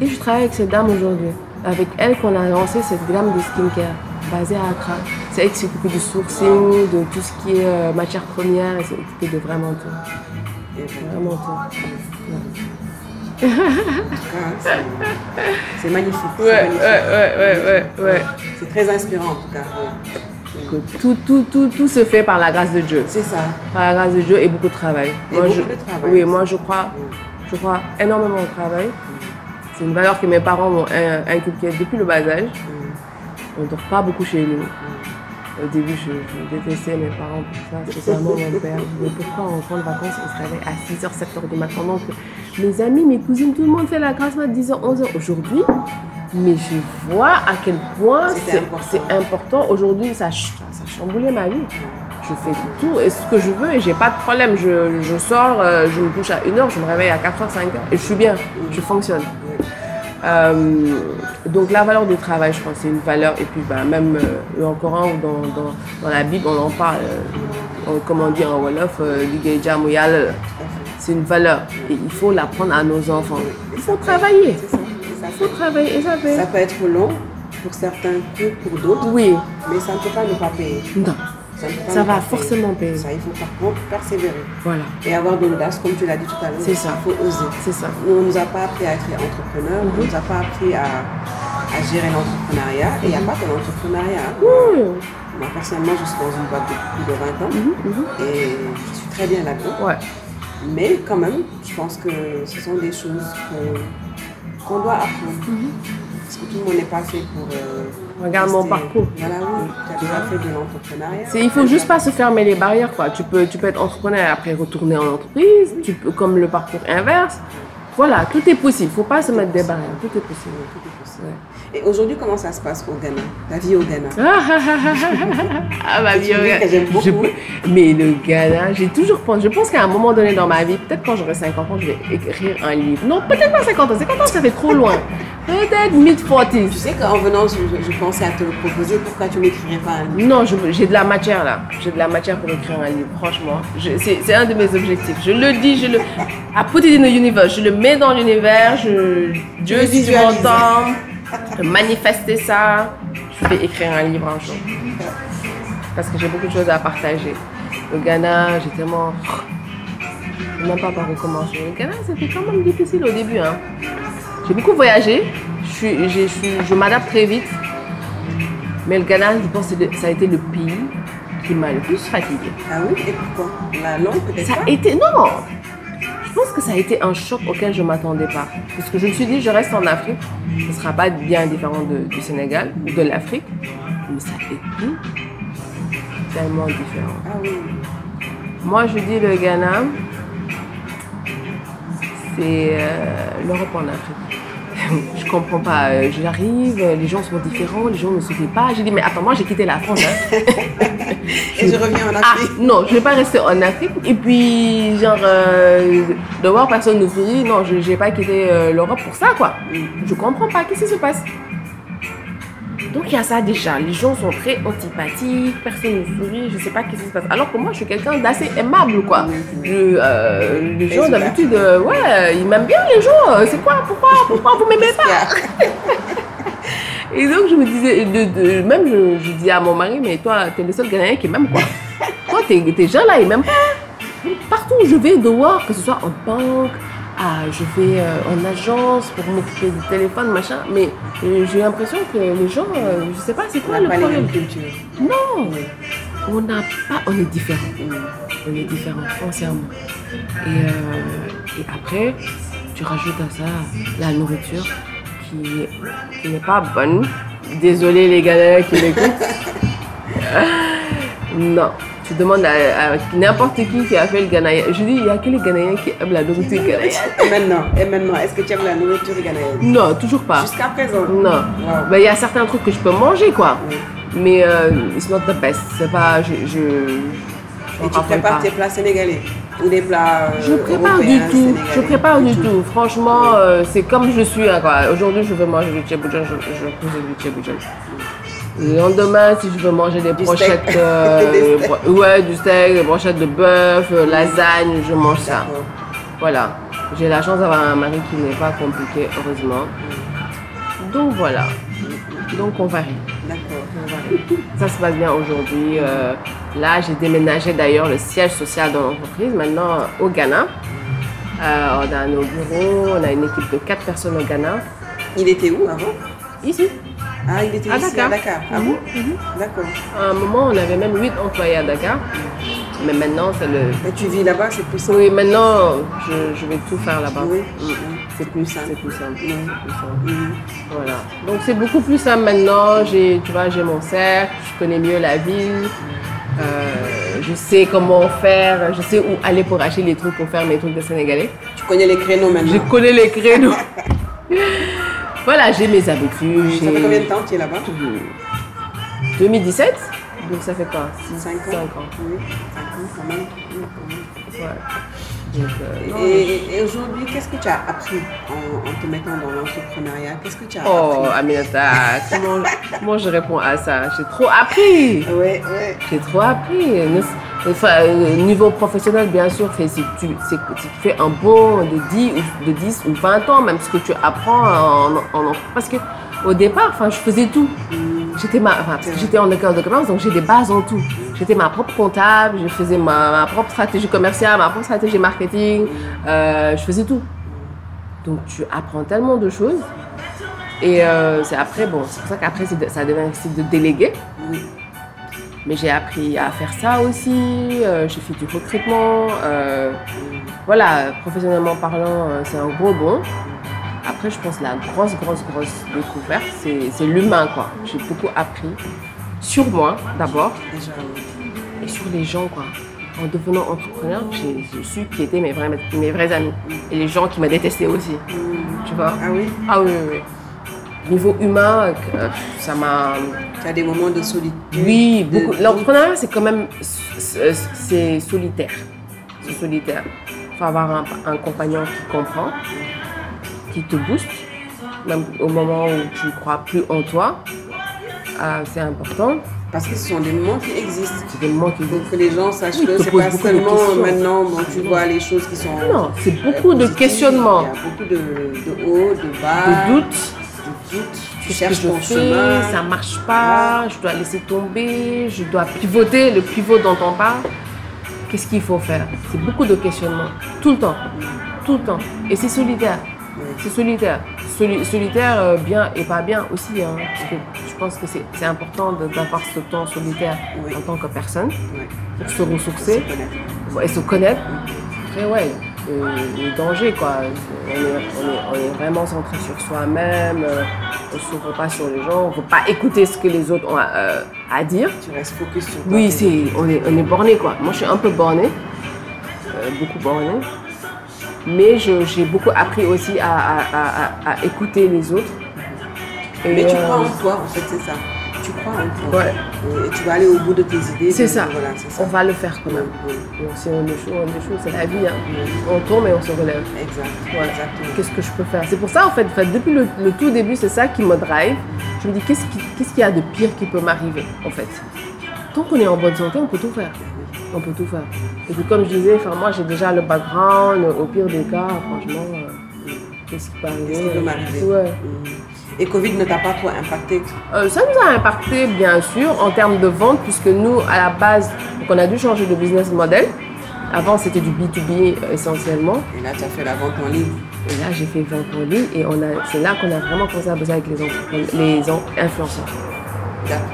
Et je travaille avec cette dame aujourd'hui. Avec elle qu'on a lancé cette gamme de skincare basée à Accra. C'est elle qui s'est occupée du sourcing, de tout ce qui est euh, matière première. Elle s'est occupée de vraiment tout. Vraiment tout. en tout cas, c'est- magnifique. c'est Ouais, magnifique. ouais, ouais, ouais, ouais. C'est très inspirant en tout cas. tout, tout, tout, tout se fait par la grâce de Dieu. C'est ça. Par la grâce de Dieu et beaucoup de travail. Et beaucoup je, de travail. Oui, moi je crois, je crois énormément au travail. C'est une valeur que mes parents m'ont in- inculquée depuis le bas âge. On ne dort pas beaucoup chez nous. Au début, je, je détestais mes parents pour ça, spécialement mon père. Mais pourquoi en grande vacances, on se réveille à 6h, 7h du matin Donc, mes amis, mes cousines, tout le monde fait la grasse mat 10h, 11h. Aujourd'hui, mais je vois à quel point c'est important. Aujourd'hui, ça, ça ma vie. Je fais tout et ce que je veux et j'ai pas de problème. Je, je sors, euh, je me couche à 1h, je me réveille à 4h, 5h et je suis bien, je fonctionne. Euh, donc la valeur du travail, je pense, c'est une valeur. Et puis bah, même euh, dans le Coran ou dans, dans, dans la Bible, on en parle, euh, on dit en Wolof, euh, c'est une valeur. Et il faut l'apprendre à nos enfants. Il faut travailler. Ça. Ça, Il faut travailler et ça fait. ça peut être long pour certains, peu pour d'autres, Oui, mais ça ne peut pas ne pas payer. non, Ça, va forcément payer. Ça, il faut par contre persévérer Voilà, et avoir de l'audace, comme tu l'as dit tout à l'heure. C'est ça. Il faut oser. c'est ça. Nous, on ne nous a pas appris à être entrepreneur, on ne nous a pas appris à, à gérer l'entrepreneuriat. Et il n'y a pas que l'entrepreneuriat. hein. Mmh. Moi, personnellement, je suis dans une boîte depuis plus de 20 ans et je suis très bien là-dedans. Ouais, Mais quand même, je pense que ce sont des choses qu'on qu'on doit apprendre. Parce que tout le monde n'est pas fait pour. euh, Regarde mon parcours. Voilà, oui. Tu as déjà fait de l'entrepreneuriat. C'est- il faut juste pas se fermer les barrières, quoi. Tu peux, tu peux être entrepreneur et après retourner en entreprise, tu peux, comme le parcours inverse. Voilà, tout est possible. Faut pas se mettre des barrières. Tout est possible. Tout est possible. Ouais. Et aujourd'hui, comment ça se passe au Ghana? Ta vie au Ghana <laughs> ah ma vie, ouais. que j'aime Je beaucoup. peux- Mais le Ghana, j'ai toujours pensé. Je pense qu'à un moment donné dans ma vie, peut-être quand j'aurai 50 ans, je vais écrire un livre. Non, peut-être pas 50 ans. 50 ans, ça fait trop loin. Peut-être mid-40s. Tu sais qu'en venant, je, je- je pensais à te le proposer. Pourquoi tu n'écrirais pas un livre? Non, je- j'ai de la matière là. J'ai de la matière pour écrire un livre, franchement. Je- C'est un de mes objectifs. Je le dis, je le. À put it in the universe. Je le mets dans l'univers. Je, Dieu, si tu m'entends, manifester ça. Je vais écrire un livre un jour. Parce que j'ai beaucoup de choses à partager. Le Ghana, j'ai tellement. Je sais même pas par où commencer. Le Ghana, c'était quand même difficile au début. Hein. J'ai beaucoup voyagé. Je, suis, je, je m'adapte très vite. Mais le Ghana, je pense que ça a été le pays qui m'a le plus fatigué. Ah oui? Et pourquoi? La langue peut-être Ça a été. Non pense que ça a été un choc auquel je ne m'attendais pas. Parce que je me suis dit, je reste en Afrique. Ce ne sera pas bien différent de- du Sénégal ou de l'Afrique. Mais ça a été tellement différent. Ah oui. Moi, je dis le Ghana, c'est euh, l'Europe en Afrique. Je comprends pas. Euh, J'arrive, les gens sont différents, les gens ne se fient pas. J'ai dit, mais attends, moi j'ai quitté la France. hein. <laughs> Et je reviens en Ah, Afrique. non, je vais pas rester en Afrique. Et puis, genre, euh, de voir personne ne sourit, non, je n'ai pas quitté euh, l'Europe pour ça, quoi. Je comprends pas, qu'est-ce qui se passe? Donc, il y a ça déjà. Les gens sont très antipathiques, personne ne sourit, je sais pas qu'est-ce qui se passe. Alors que moi, je suis quelqu'un d'assez aimable, quoi. Euh, les gens, d'habitude, euh, ouais, ils m'aiment bien, les gens. euh, C'est quoi? Pourquoi? Pourquoi vous m'aimez pas? Et donc, je me disais, même je, je à mon mari, mais toi, t'es le seul Ghanéen qui m'aime, quoi. Toi, tes, gens là, ils m'aiment pas. Partout où je vais dehors, que ce soit en banque, ah, je vais en agence pour m'occuper du téléphone, machin, mais j'ai l'impression que les gens, euh, je sais pas, c'est quoi le pas problème? Non, on n'a pas, on est différents. On est différents foncièrement. Et, euh, et après, tu rajoutes à ça la nourriture qui, qui n'est pas bonne. Désolé les Ghanéens qui l'écoutent. <laughs> non. Tu demandes à, à n'importe qui qui a fait le Ghana. Je dis, il n'y a que les Ghanéens qui aiment la nourriture ghanéenne. Et maintenant, et maintenant, est-ce que tu aimes la nourriture ghanéenne Non, toujours pas. Jusqu'à présent? Non. Wow. Ben, Il y a certains trucs que je peux manger, quoi. Oui. Mais euh, it's not the best. C'est pas. Je, je, je Et tu prépares pas. tes plats sénégalais Ou des plats euh, Je prépare du tout. sénégalais? Je prépare du tout. Franchement, euh, c'est comme je suis. hein. Aujourd'hui, je veux manger du tchéboujon, je, je cuisine du tchéboujon. Le lendemain, si je veux manger des Du brochettes, <laughs> euh, Des bro- ouais, du steak, des brochettes de bœuf, euh, lasagne, je mange ça. Voilà. J'ai la chance d'avoir un mari qui n'est pas compliqué, heureusement. Donc voilà. Donc on varie. D'accord, on Ça se passe bien aujourd'hui. Euh, là, j'ai déménagé d'ailleurs le siège social de l'entreprise, maintenant au Ghana. On a nos bureaux, on a une équipe de quatre personnes au Ghana. Il était où avant? Ici, Ah, il était À ici Dakar. à Dakar. Ah Mhm, bon D'accord. à un moment, on avait même huit employés à Dakar. Mais maintenant, c'est le. Mais tu vis là-bas, c'est plus simple. Oui, maintenant, je, je vais tout faire là-bas. Oui. Mm. C'est plus simple. C'est plus simple. C'est plus simple. Mhm. Voilà. Donc c'est beaucoup plus simple maintenant. J'ai, tu vois, j'ai mon cercle, je connais mieux la ville. Euh, je sais comment faire, je sais où aller pour acheter les trucs pour faire mes trucs de Sénégalais. Tu connais les créneaux maintenant Je connais les créneaux. <laughs> voilà, j'ai mes habitudes. Ça fait combien de temps que tu es là-bas? 2017 Donc ça fait quoi? 5 ans. 5 ans. Oui, 5 ans quand même. Ouais. Donc, euh, Et, et aujourd'hui, qu'est-ce que tu as appris en, en te mettant dans l'entrepreneuriat? Qu'est-ce que tu as Oh, appris? Aminata, <laughs> comment, comment je réponds à ça? J'ai trop appris. Ouais, ouais. J'ai trop appris. Enfin, euh, niveau professionnel, bien sûr, c'est- si tu, si tu fais un bond de 10, ou- de 10 ou 20 ans, même ce que tu apprends en, en- Parce que au départ, enfin, je faisais tout. J'étais j'étais en école de commerce, donc j'ai des bases en tout. J'étais ma propre comptable, je faisais ma, propre stratégie commerciale, ma propre stratégie marketing, euh, je faisais tout. Donc tu apprends tellement de choses. Et euh, c'est après, bon, c'est pour ça qu'après ça devient aussi de déléguer. Mais j'ai appris à faire ça aussi, euh, j'ai fait du recrutement. voilà, professionnellement parlant, c'est un gros bond. Après, je pense que la grosse, grosse, grosse découverte, c'est l'humain, quoi. J'ai beaucoup appris sur moi, d'abord, et sur les gens, quoi. En devenant entrepreneur, j'ai su qui étaient mes vrais, mes vrais amis. Et les gens qui me détestaient aussi, tu vois? Ah oui? Ah oui, oui, oui. Niveau humain, euh, ça m'a... Tu as des moments de solitude Oui, beaucoup. L'entrepreneuriat, c'est quand même c'est c'est solitaire. C'est solitaire. Il faut avoir un, un compagnon qui comprend, qui te booste, même au moment où tu ne crois plus en toi. Ah, c'est important. Parce que ce sont des moments qui existent. C'est des moments qui Il faut que les gens sachent Oui, que c'est pas seulement maintenant bon, tu vois les choses qui sont. Non, c'est euh, beaucoup de questionnements, Il y a beaucoup de, de hauts, de bas. de doutes. de doutes. Tu Qu'est-ce que cherches je ton fais? chemin. Ça marche pas, je dois laisser tomber, je dois pivoter, le pivot dont on parle. Qu'est-ce qu'il faut faire? C'est beaucoup de questionnements, tout le temps, tout le temps. Et c'est solitaire, C'est solitaire. Soli- solitaire, euh, bien et pas bien aussi, hein, parce que je pense que c'est important d'avoir ce temps solitaire Oui. en tant que personne, pour se ressourcer et se connaître. Après, ouais, euh, le danger, quoi. On est, on est- on est vraiment centré sur soi-même, euh, on ne s'ouvre pas sur les gens, on ne veut pas écouter ce que les autres ont à, euh, à dire. Tu restes focus sur toi. Oui, c'est, on, est, on est borné, quoi. Moi, je suis un peu bornée, euh, beaucoup bornée. Mais j'ai beaucoup appris aussi à, à- à- écouter les autres. Et, Mais tu euh, crois en toi, en fait, c'est ça. Tu crois en toi. Ouais. Et tu vas aller au bout de tes idées. C'est ça. Voilà, c'est ça. On va le faire quand même. Oui, Donc, si on c'est la vie. hein. oui. On tombe et on se relève. Exact. Qu'est-ce que je peux faire? C'est pour ça, en fait, depuis le, le tout début, c'est ça qui me drive. Je me dis, qu'est-ce qu'il y a de pire qui peut m'arriver, en fait? Tant qu'on est en bonne santé, on peut tout faire. On peut tout faire. Et puis, comme je disais, enfin, moi, j'ai déjà le background. Au pire des cas, franchement, euh, qu'est-ce qui peut arriver Qu'est-ce qui peut m'arriver? Ouais. Mm. Et Covid ne t'a pas trop impacté? Euh, ça nous a impacté, bien sûr, en termes de vente, puisque nous, à la base, donc on a dû changer de business model. Avant, c'était du B2B euh, essentiellement. Et là, tu as fait la vente en ligne. Et là, j'ai fait vente en ligne et on a, c'est là qu'on a vraiment commencé à bosser avec les, les en- influenceurs.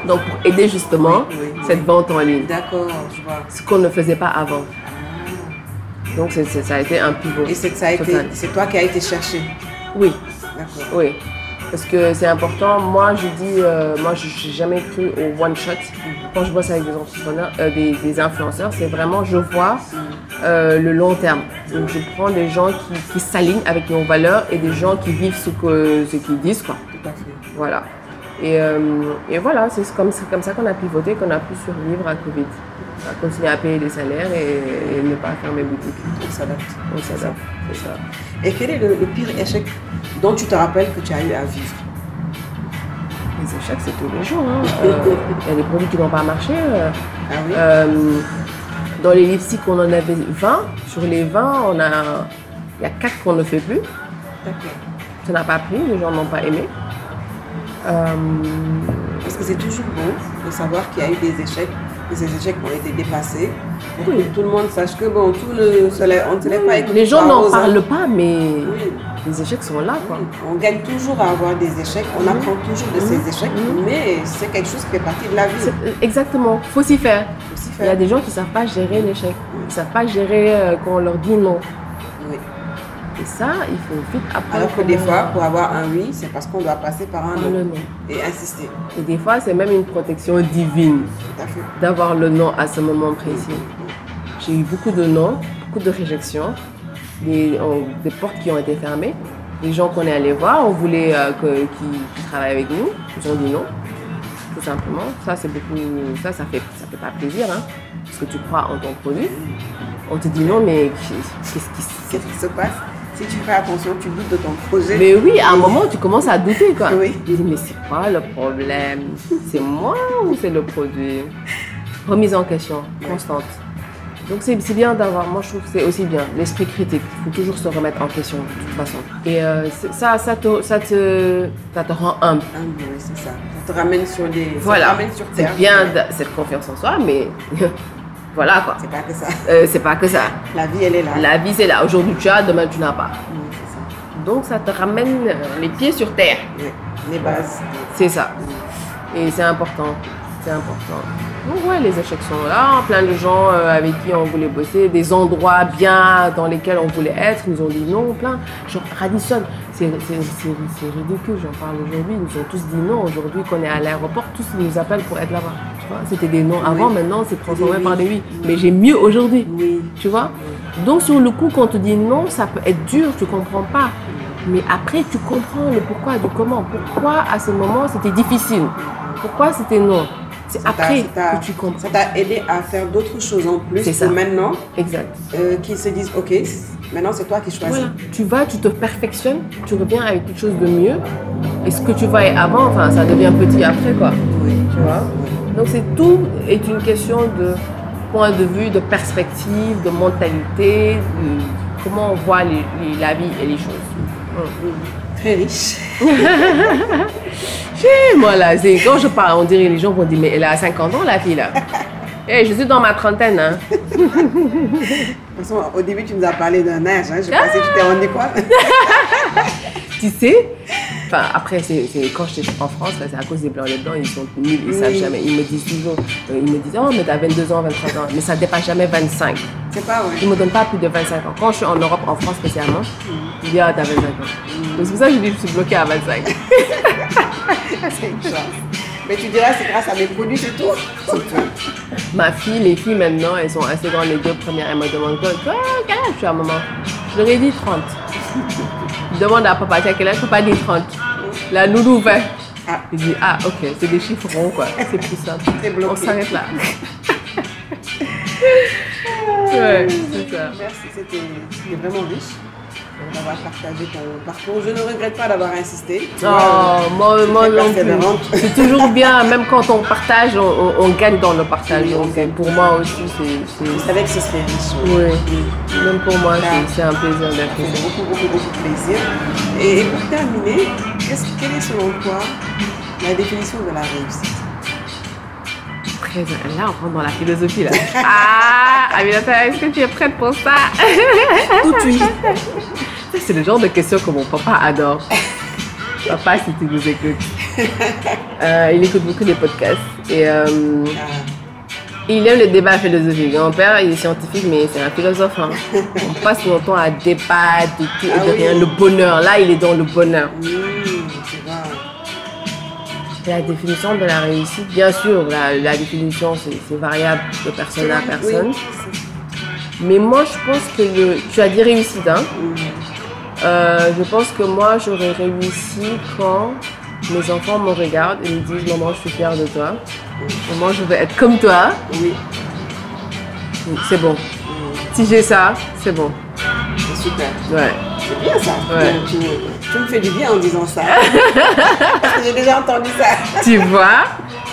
Donc, pour aider justement Oui, oui, oui. cette vente en ligne, D'accord, je vois. ce qu'on ne faisait pas avant. Donc, c'est- c'est- ça a été un pivot. Et c'est ça a été, total. c'est toi qui as été chercher. Oui, D'accord. oui. Parce que c'est important. Moi, je dis, euh, moi, je n'ai jamais cru au one shot. Quand je bosse avec des entrepreneurs, euh, des, des influenceurs, c'est vraiment, je vois euh, le long terme. Donc, je prends des gens qui, qui s'alignent avec nos valeurs et des gens qui vivent ce qu'ils disent, quoi. Tout à fait. Voilà. Et, euh, et voilà, c'est comme, comme ça qu'on a pivoté, qu'on a pu survivre à Covid. À continuer à payer les salaires et, et ne pas fermer boutique. On s'adapte. On s'adapte, c'est ça. Et quel est le, le pire échec dont tu te rappelles que tu as eu à vivre? Les échecs, c'est tous les jours. hein. Euh, Il y a des produits qui n'ont pas marché. euh, Ah oui? Euh, dans les lipsticks, on en avait 20. Sur les 20, on a, il y a 4 qu'on ne fait plus. Ça n'a pas pris, les gens n'ont pas aimé. Euh, Parce que c'est toujours bon de savoir qu'il y a eu des échecs, que ces échecs ont été dépassés, pour Oui. que tout le monde sache que bon, tout se lève, on ne se lève pas avec les gens n'en parlent pas, mais Oui. les échecs sont là. Quoi. On gagne toujours à avoir des échecs, on apprend toujours de ces échecs, mais c'est quelque chose qui fait partie de la vie. Euh, Exactement, il faut s'y faire. Il y a des gens qui ne savent pas gérer l'échec. Ils ne savent pas gérer euh, quand on leur dit non. Et ça, il faut vite apprendre. Alors que des fois, pour avoir un oui, c'est parce qu'on doit passer par un non et insister. Et des fois, c'est même une protection divine d'avoir le non à ce moment précis. J'ai eu beaucoup de non, beaucoup de réjections, des, on- des portes qui ont été fermées, des gens qu'on est allé voir, on voulait euh, que- qui, qui travaillent avec nous, ils ont dit non, tout simplement. Ça, c'est beaucoup, ça, ça fait, ça fait pas plaisir, hein, parce que tu crois en ton produit. On te dit non, mais qu'est-ce qui se Qu'est-ce qui se passe? Si tu fais attention, tu doutes de ton projet. Mais oui, à un moment, tu commences à douter, quoi. Oui. Tu dis, mais c'est quoi le problème? C'est moi ou c'est le produit? Remise en question, constante. Donc c'est bien d'avoir, moi je trouve que c'est aussi bien, l'esprit critique. Il faut toujours se remettre en question de toute façon. Et euh, ça, ça te, ça, te, ça te rend humble. Ah oui, c'est ça. Ça te ramène sur des. ça te Voilà, ramène sur c'est bien cette confiance en soi, mais <laughs> voilà quoi. C'est pas que ça. Euh, c'est pas que ça. La vie, elle est là. La vie c'est là. Aujourd'hui tu as, demain tu n'as pas. Oui, c'est ça. Donc ça te ramène euh, les pieds sur terre. Oui. Les bases. C'est ça. Et c'est important. C'est important. Donc ouais, les échecs sont là. Plein de gens euh, avec qui on voulait bosser, des endroits bien dans lesquels on voulait être, nous ont dit non, plein. Genre Radisson, c'est ridicule, j'en parle aujourd'hui. Ils nous ont tous dit non. Aujourd'hui qu'on est à l'aéroport, tous ils nous appellent pour être là-bas. C'était des non avant, Oui. maintenant c'est transformé par des oui. oui. Mais j'ai mieux aujourd'hui. Oui. Tu vois? Donc sur le coup, quand on te dit non, ça peut être dur, tu comprends pas. Mais après, tu comprends le pourquoi du comment. Pourquoi à ce moment c'était difficile? Pourquoi c'était non? C'est après ça t'a- que tu comprends. Ça t'a aidé à faire d'autres choses en plus C'est que ça. maintenant, Exact. euh, qu'ils se disent, ok, maintenant c'est toi qui choisis. Voilà. Tu vas, tu te perfectionnes, tu reviens avec quelque chose de mieux. Et ce que tu voyais avant, enfin, ça devient petit après, quoi. Oui. Tu vois? Donc c'est tout est une question de point de vue, de perspective, de mentalité, de comment on voit les- les- la vie et les choses. Mm. Très <laughs> riche. Moi là, c'est quand je parle, on dirait les gens vont dire mais elle a 50 ans la fille là. <laughs> Eh, je suis dans ma trentaine hein. De toute façon, au début, tu nous as parlé d'un âge. Hein. Je pensais que tu t'es rendu quoi tu sais, enfin après c'est quand j'étais en France, c'est à cause des blancs. Les blancs ils sont nuls, ils savent jamais. Ils me disent toujours, euh, ils me disent oh mais t'as 22 ans, 23 ans, mais ça dépasse jamais 25. C'est pas vrai. Ils me donnent pas plus de 25 ans. Quand je suis en Europe, en France spécialement, ils disent ah t'as 25 ans. Donc, C'est pour ça que je dis je suis bloquée à 25. <laughs> C'est une chance. Mais tu diras, c'est grâce à mes produits, c'est tout. C'est tout. Ma fille, les filles maintenant, elles sont assez grandes, les deux premières, elles me demandent Quoi, quel âge tu as, maman? Je leur ai dit 30. Demande à papa, as quel âge Papa dit 30. La loulou 20. Ah. Il dit, ah ok, c'est des chiffres ronds quoi, <laughs> c'est plus simple. On s'arrête là. <laughs> ouais, c'est ça. Merci, c'était vraiment riche d'avoir partagé ton parcours. Je ne regrette pas d'avoir insisté. Oh, moi, moi très non plus. persévérante. C'est toujours bien, même quand on partage, on, on- on gagne dans le partage. Oui, on Donc pour moi aussi, c'est. Je savais que ce serait riche. Oui, même pour moi, c'est- un plaisir d'être ici. beaucoup, beaucoup, beaucoup de plaisir. Et, et pour terminer, qu'est-ce- quelle est selon toi la définition de la réussite? Très bien. Là, on rentre dans la philosophie. Là. Ah, Aminata, est-ce que tu es prête pour ça? Tout oui. <laughs> Ça, C'est le genre de questions que mon papa adore. Papa, si tu nous écoutes. Euh, il écoute beaucoup des podcasts. Et euh, il aime les débats philosophiques. Mon père, il est scientifique, mais c'est un philosophe. hein. On passe notre temps à débattre de tout et Ah de rien. Le bonheur, là, il est dans le bonheur. La définition de la réussite, bien sûr, la, la définition, c'est variable de personne à personne. Mais moi, je pense que le, tu as dit réussite, hein. Euh, je pense que moi, j'aurais réussi quand mes enfants me regardent et me disent Maman, je suis fière de toi. Maman, je veux être comme toi. Oui, C'est bon. mmh, Si j'ai ça, c'est bon. c'est super. Ouais. C'est bien ça. Ouais. Tu, tu me fais du bien en disant ça. Parce que j'ai déjà entendu ça. Tu vois?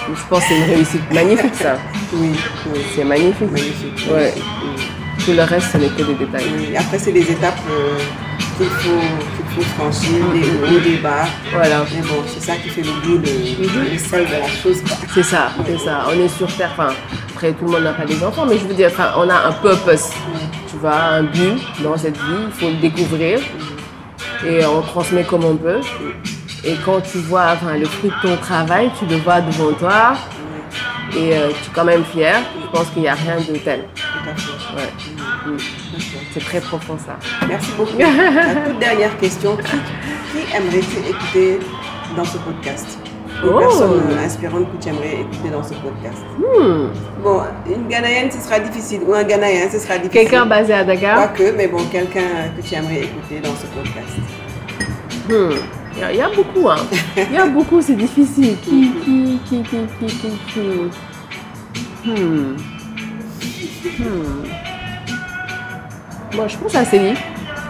Je pense que c'est une réussite magnifique, ça. Oui, oui. C'est magnifique. Magnifique. Ouais. Tout le reste, ce n'est que des détails. Oui, Après, c'est des étapes euh, qu'il faut, qu'il faut franchir, des hauts, des bas. Voilà. Mais bon, c'est ça qui fait le goût, le, le sel de la chose. C'est ça, c'est ça. On est sur Terre. Enfin, après, tout le monde n'a pas des enfants, mais je veux dire, enfin, on a un purpose. Tu vois, un but dans cette vie. Il faut le découvrir. Et on transmet comme on peut. Et quand tu vois enfin, le fruit de ton travail, tu le vois devant toi. Et euh, tu es quand même fier. Je pense qu'il n'y a rien de tel. Tout à fait. Ouais. Mm. D'accord. C'est très profond ça. Merci beaucoup. <laughs> La toute dernière question. Qui, qui aimerais-tu écouter dans ce podcast? Une Oh. personne inspirante que tu aimerais écouter dans ce podcast? Hmm. Bon, une Ghanéenne, ce sera difficile. Ou un Ghanéen, ce sera difficile. Quelqu'un basé à Dakar? Quoique, mais bon, quelqu'un que tu aimerais écouter dans ce podcast. Hmm. Il y a- il y, a beaucoup, hein. Il y a beaucoup, c'est difficile. Qui, qui, qui, qui, qui, qui, qui? Hmm. Hmm. Moi, je pense à Célie.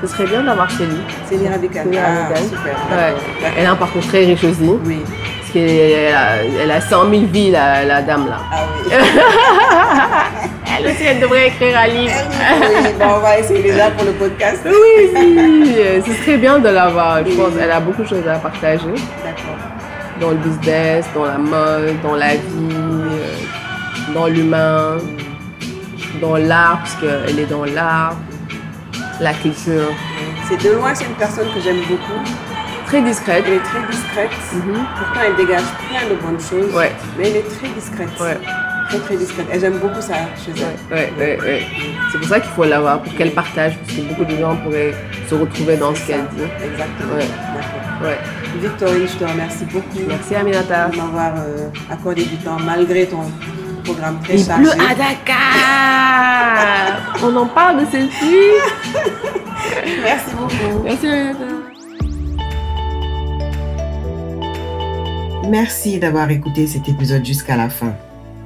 Ce serait bien d'avoir Célie. C'est Lira Radical. Célie Ah, super. Ouais. Elle a un parcours très riche aussi. Oui. Parce qu'elle a, elle a 100 000 vies, la, la dame là. Ah oui. <laughs> Elle aussi, elle devrait écrire un livre. oui. Bon, on va essayer déjà pour le podcast. Oui, si. Ce serait bien de l'avoir. Je pense qu'elle a beaucoup de choses à partager. D'accord. dans le business, dans la mode, dans la vie, euh, dans l'humain, dans l'art, parce qu'elle est dans l'art, la culture. C'est de loin, c'est une personne que j'aime beaucoup. Très discrète. Elle est très discrète. Mhm. Pourtant, elle dégage plein de bonnes choses. Ouais. Mais elle est très discrète. Ouais, Très, très discrète. Et j'aime beaucoup ça chez ouais, elle. ouais. C'est pour ça qu'il faut l'avoir, pour qu'elle partage, parce que beaucoup de gens pourraient se retrouver dans ce qu'elle dit. Exactement. Ouais. Victorine, je te remercie beaucoup Merci Aminata. de m'avoir euh, accordé du temps malgré ton programme très Il chargé. pleut à Dakar On en parle de celle-ci <laughs> Merci beaucoup. Merci d'avoir écouté cet épisode jusqu'à la fin.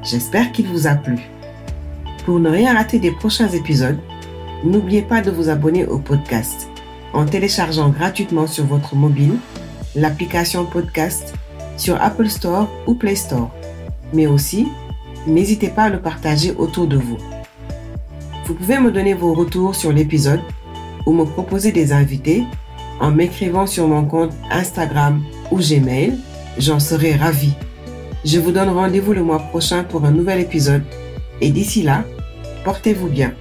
J'espère qu'il vous a plu. Pour ne rien rater des prochains épisodes, n'oubliez pas de vous abonner au podcast en téléchargeant gratuitement sur votre mobile l'application podcast sur Apple Store ou Play Store. Mais aussi, n'hésitez pas à le partager autour de vous. Vous pouvez me donner vos retours sur l'épisode ou me proposer des invités en m'écrivant sur mon compte Instagram ou Gmail. J'en serai ravie. Je vous donne rendez-vous le mois prochain pour un nouvel épisode. Et d'ici là, portez-vous bien.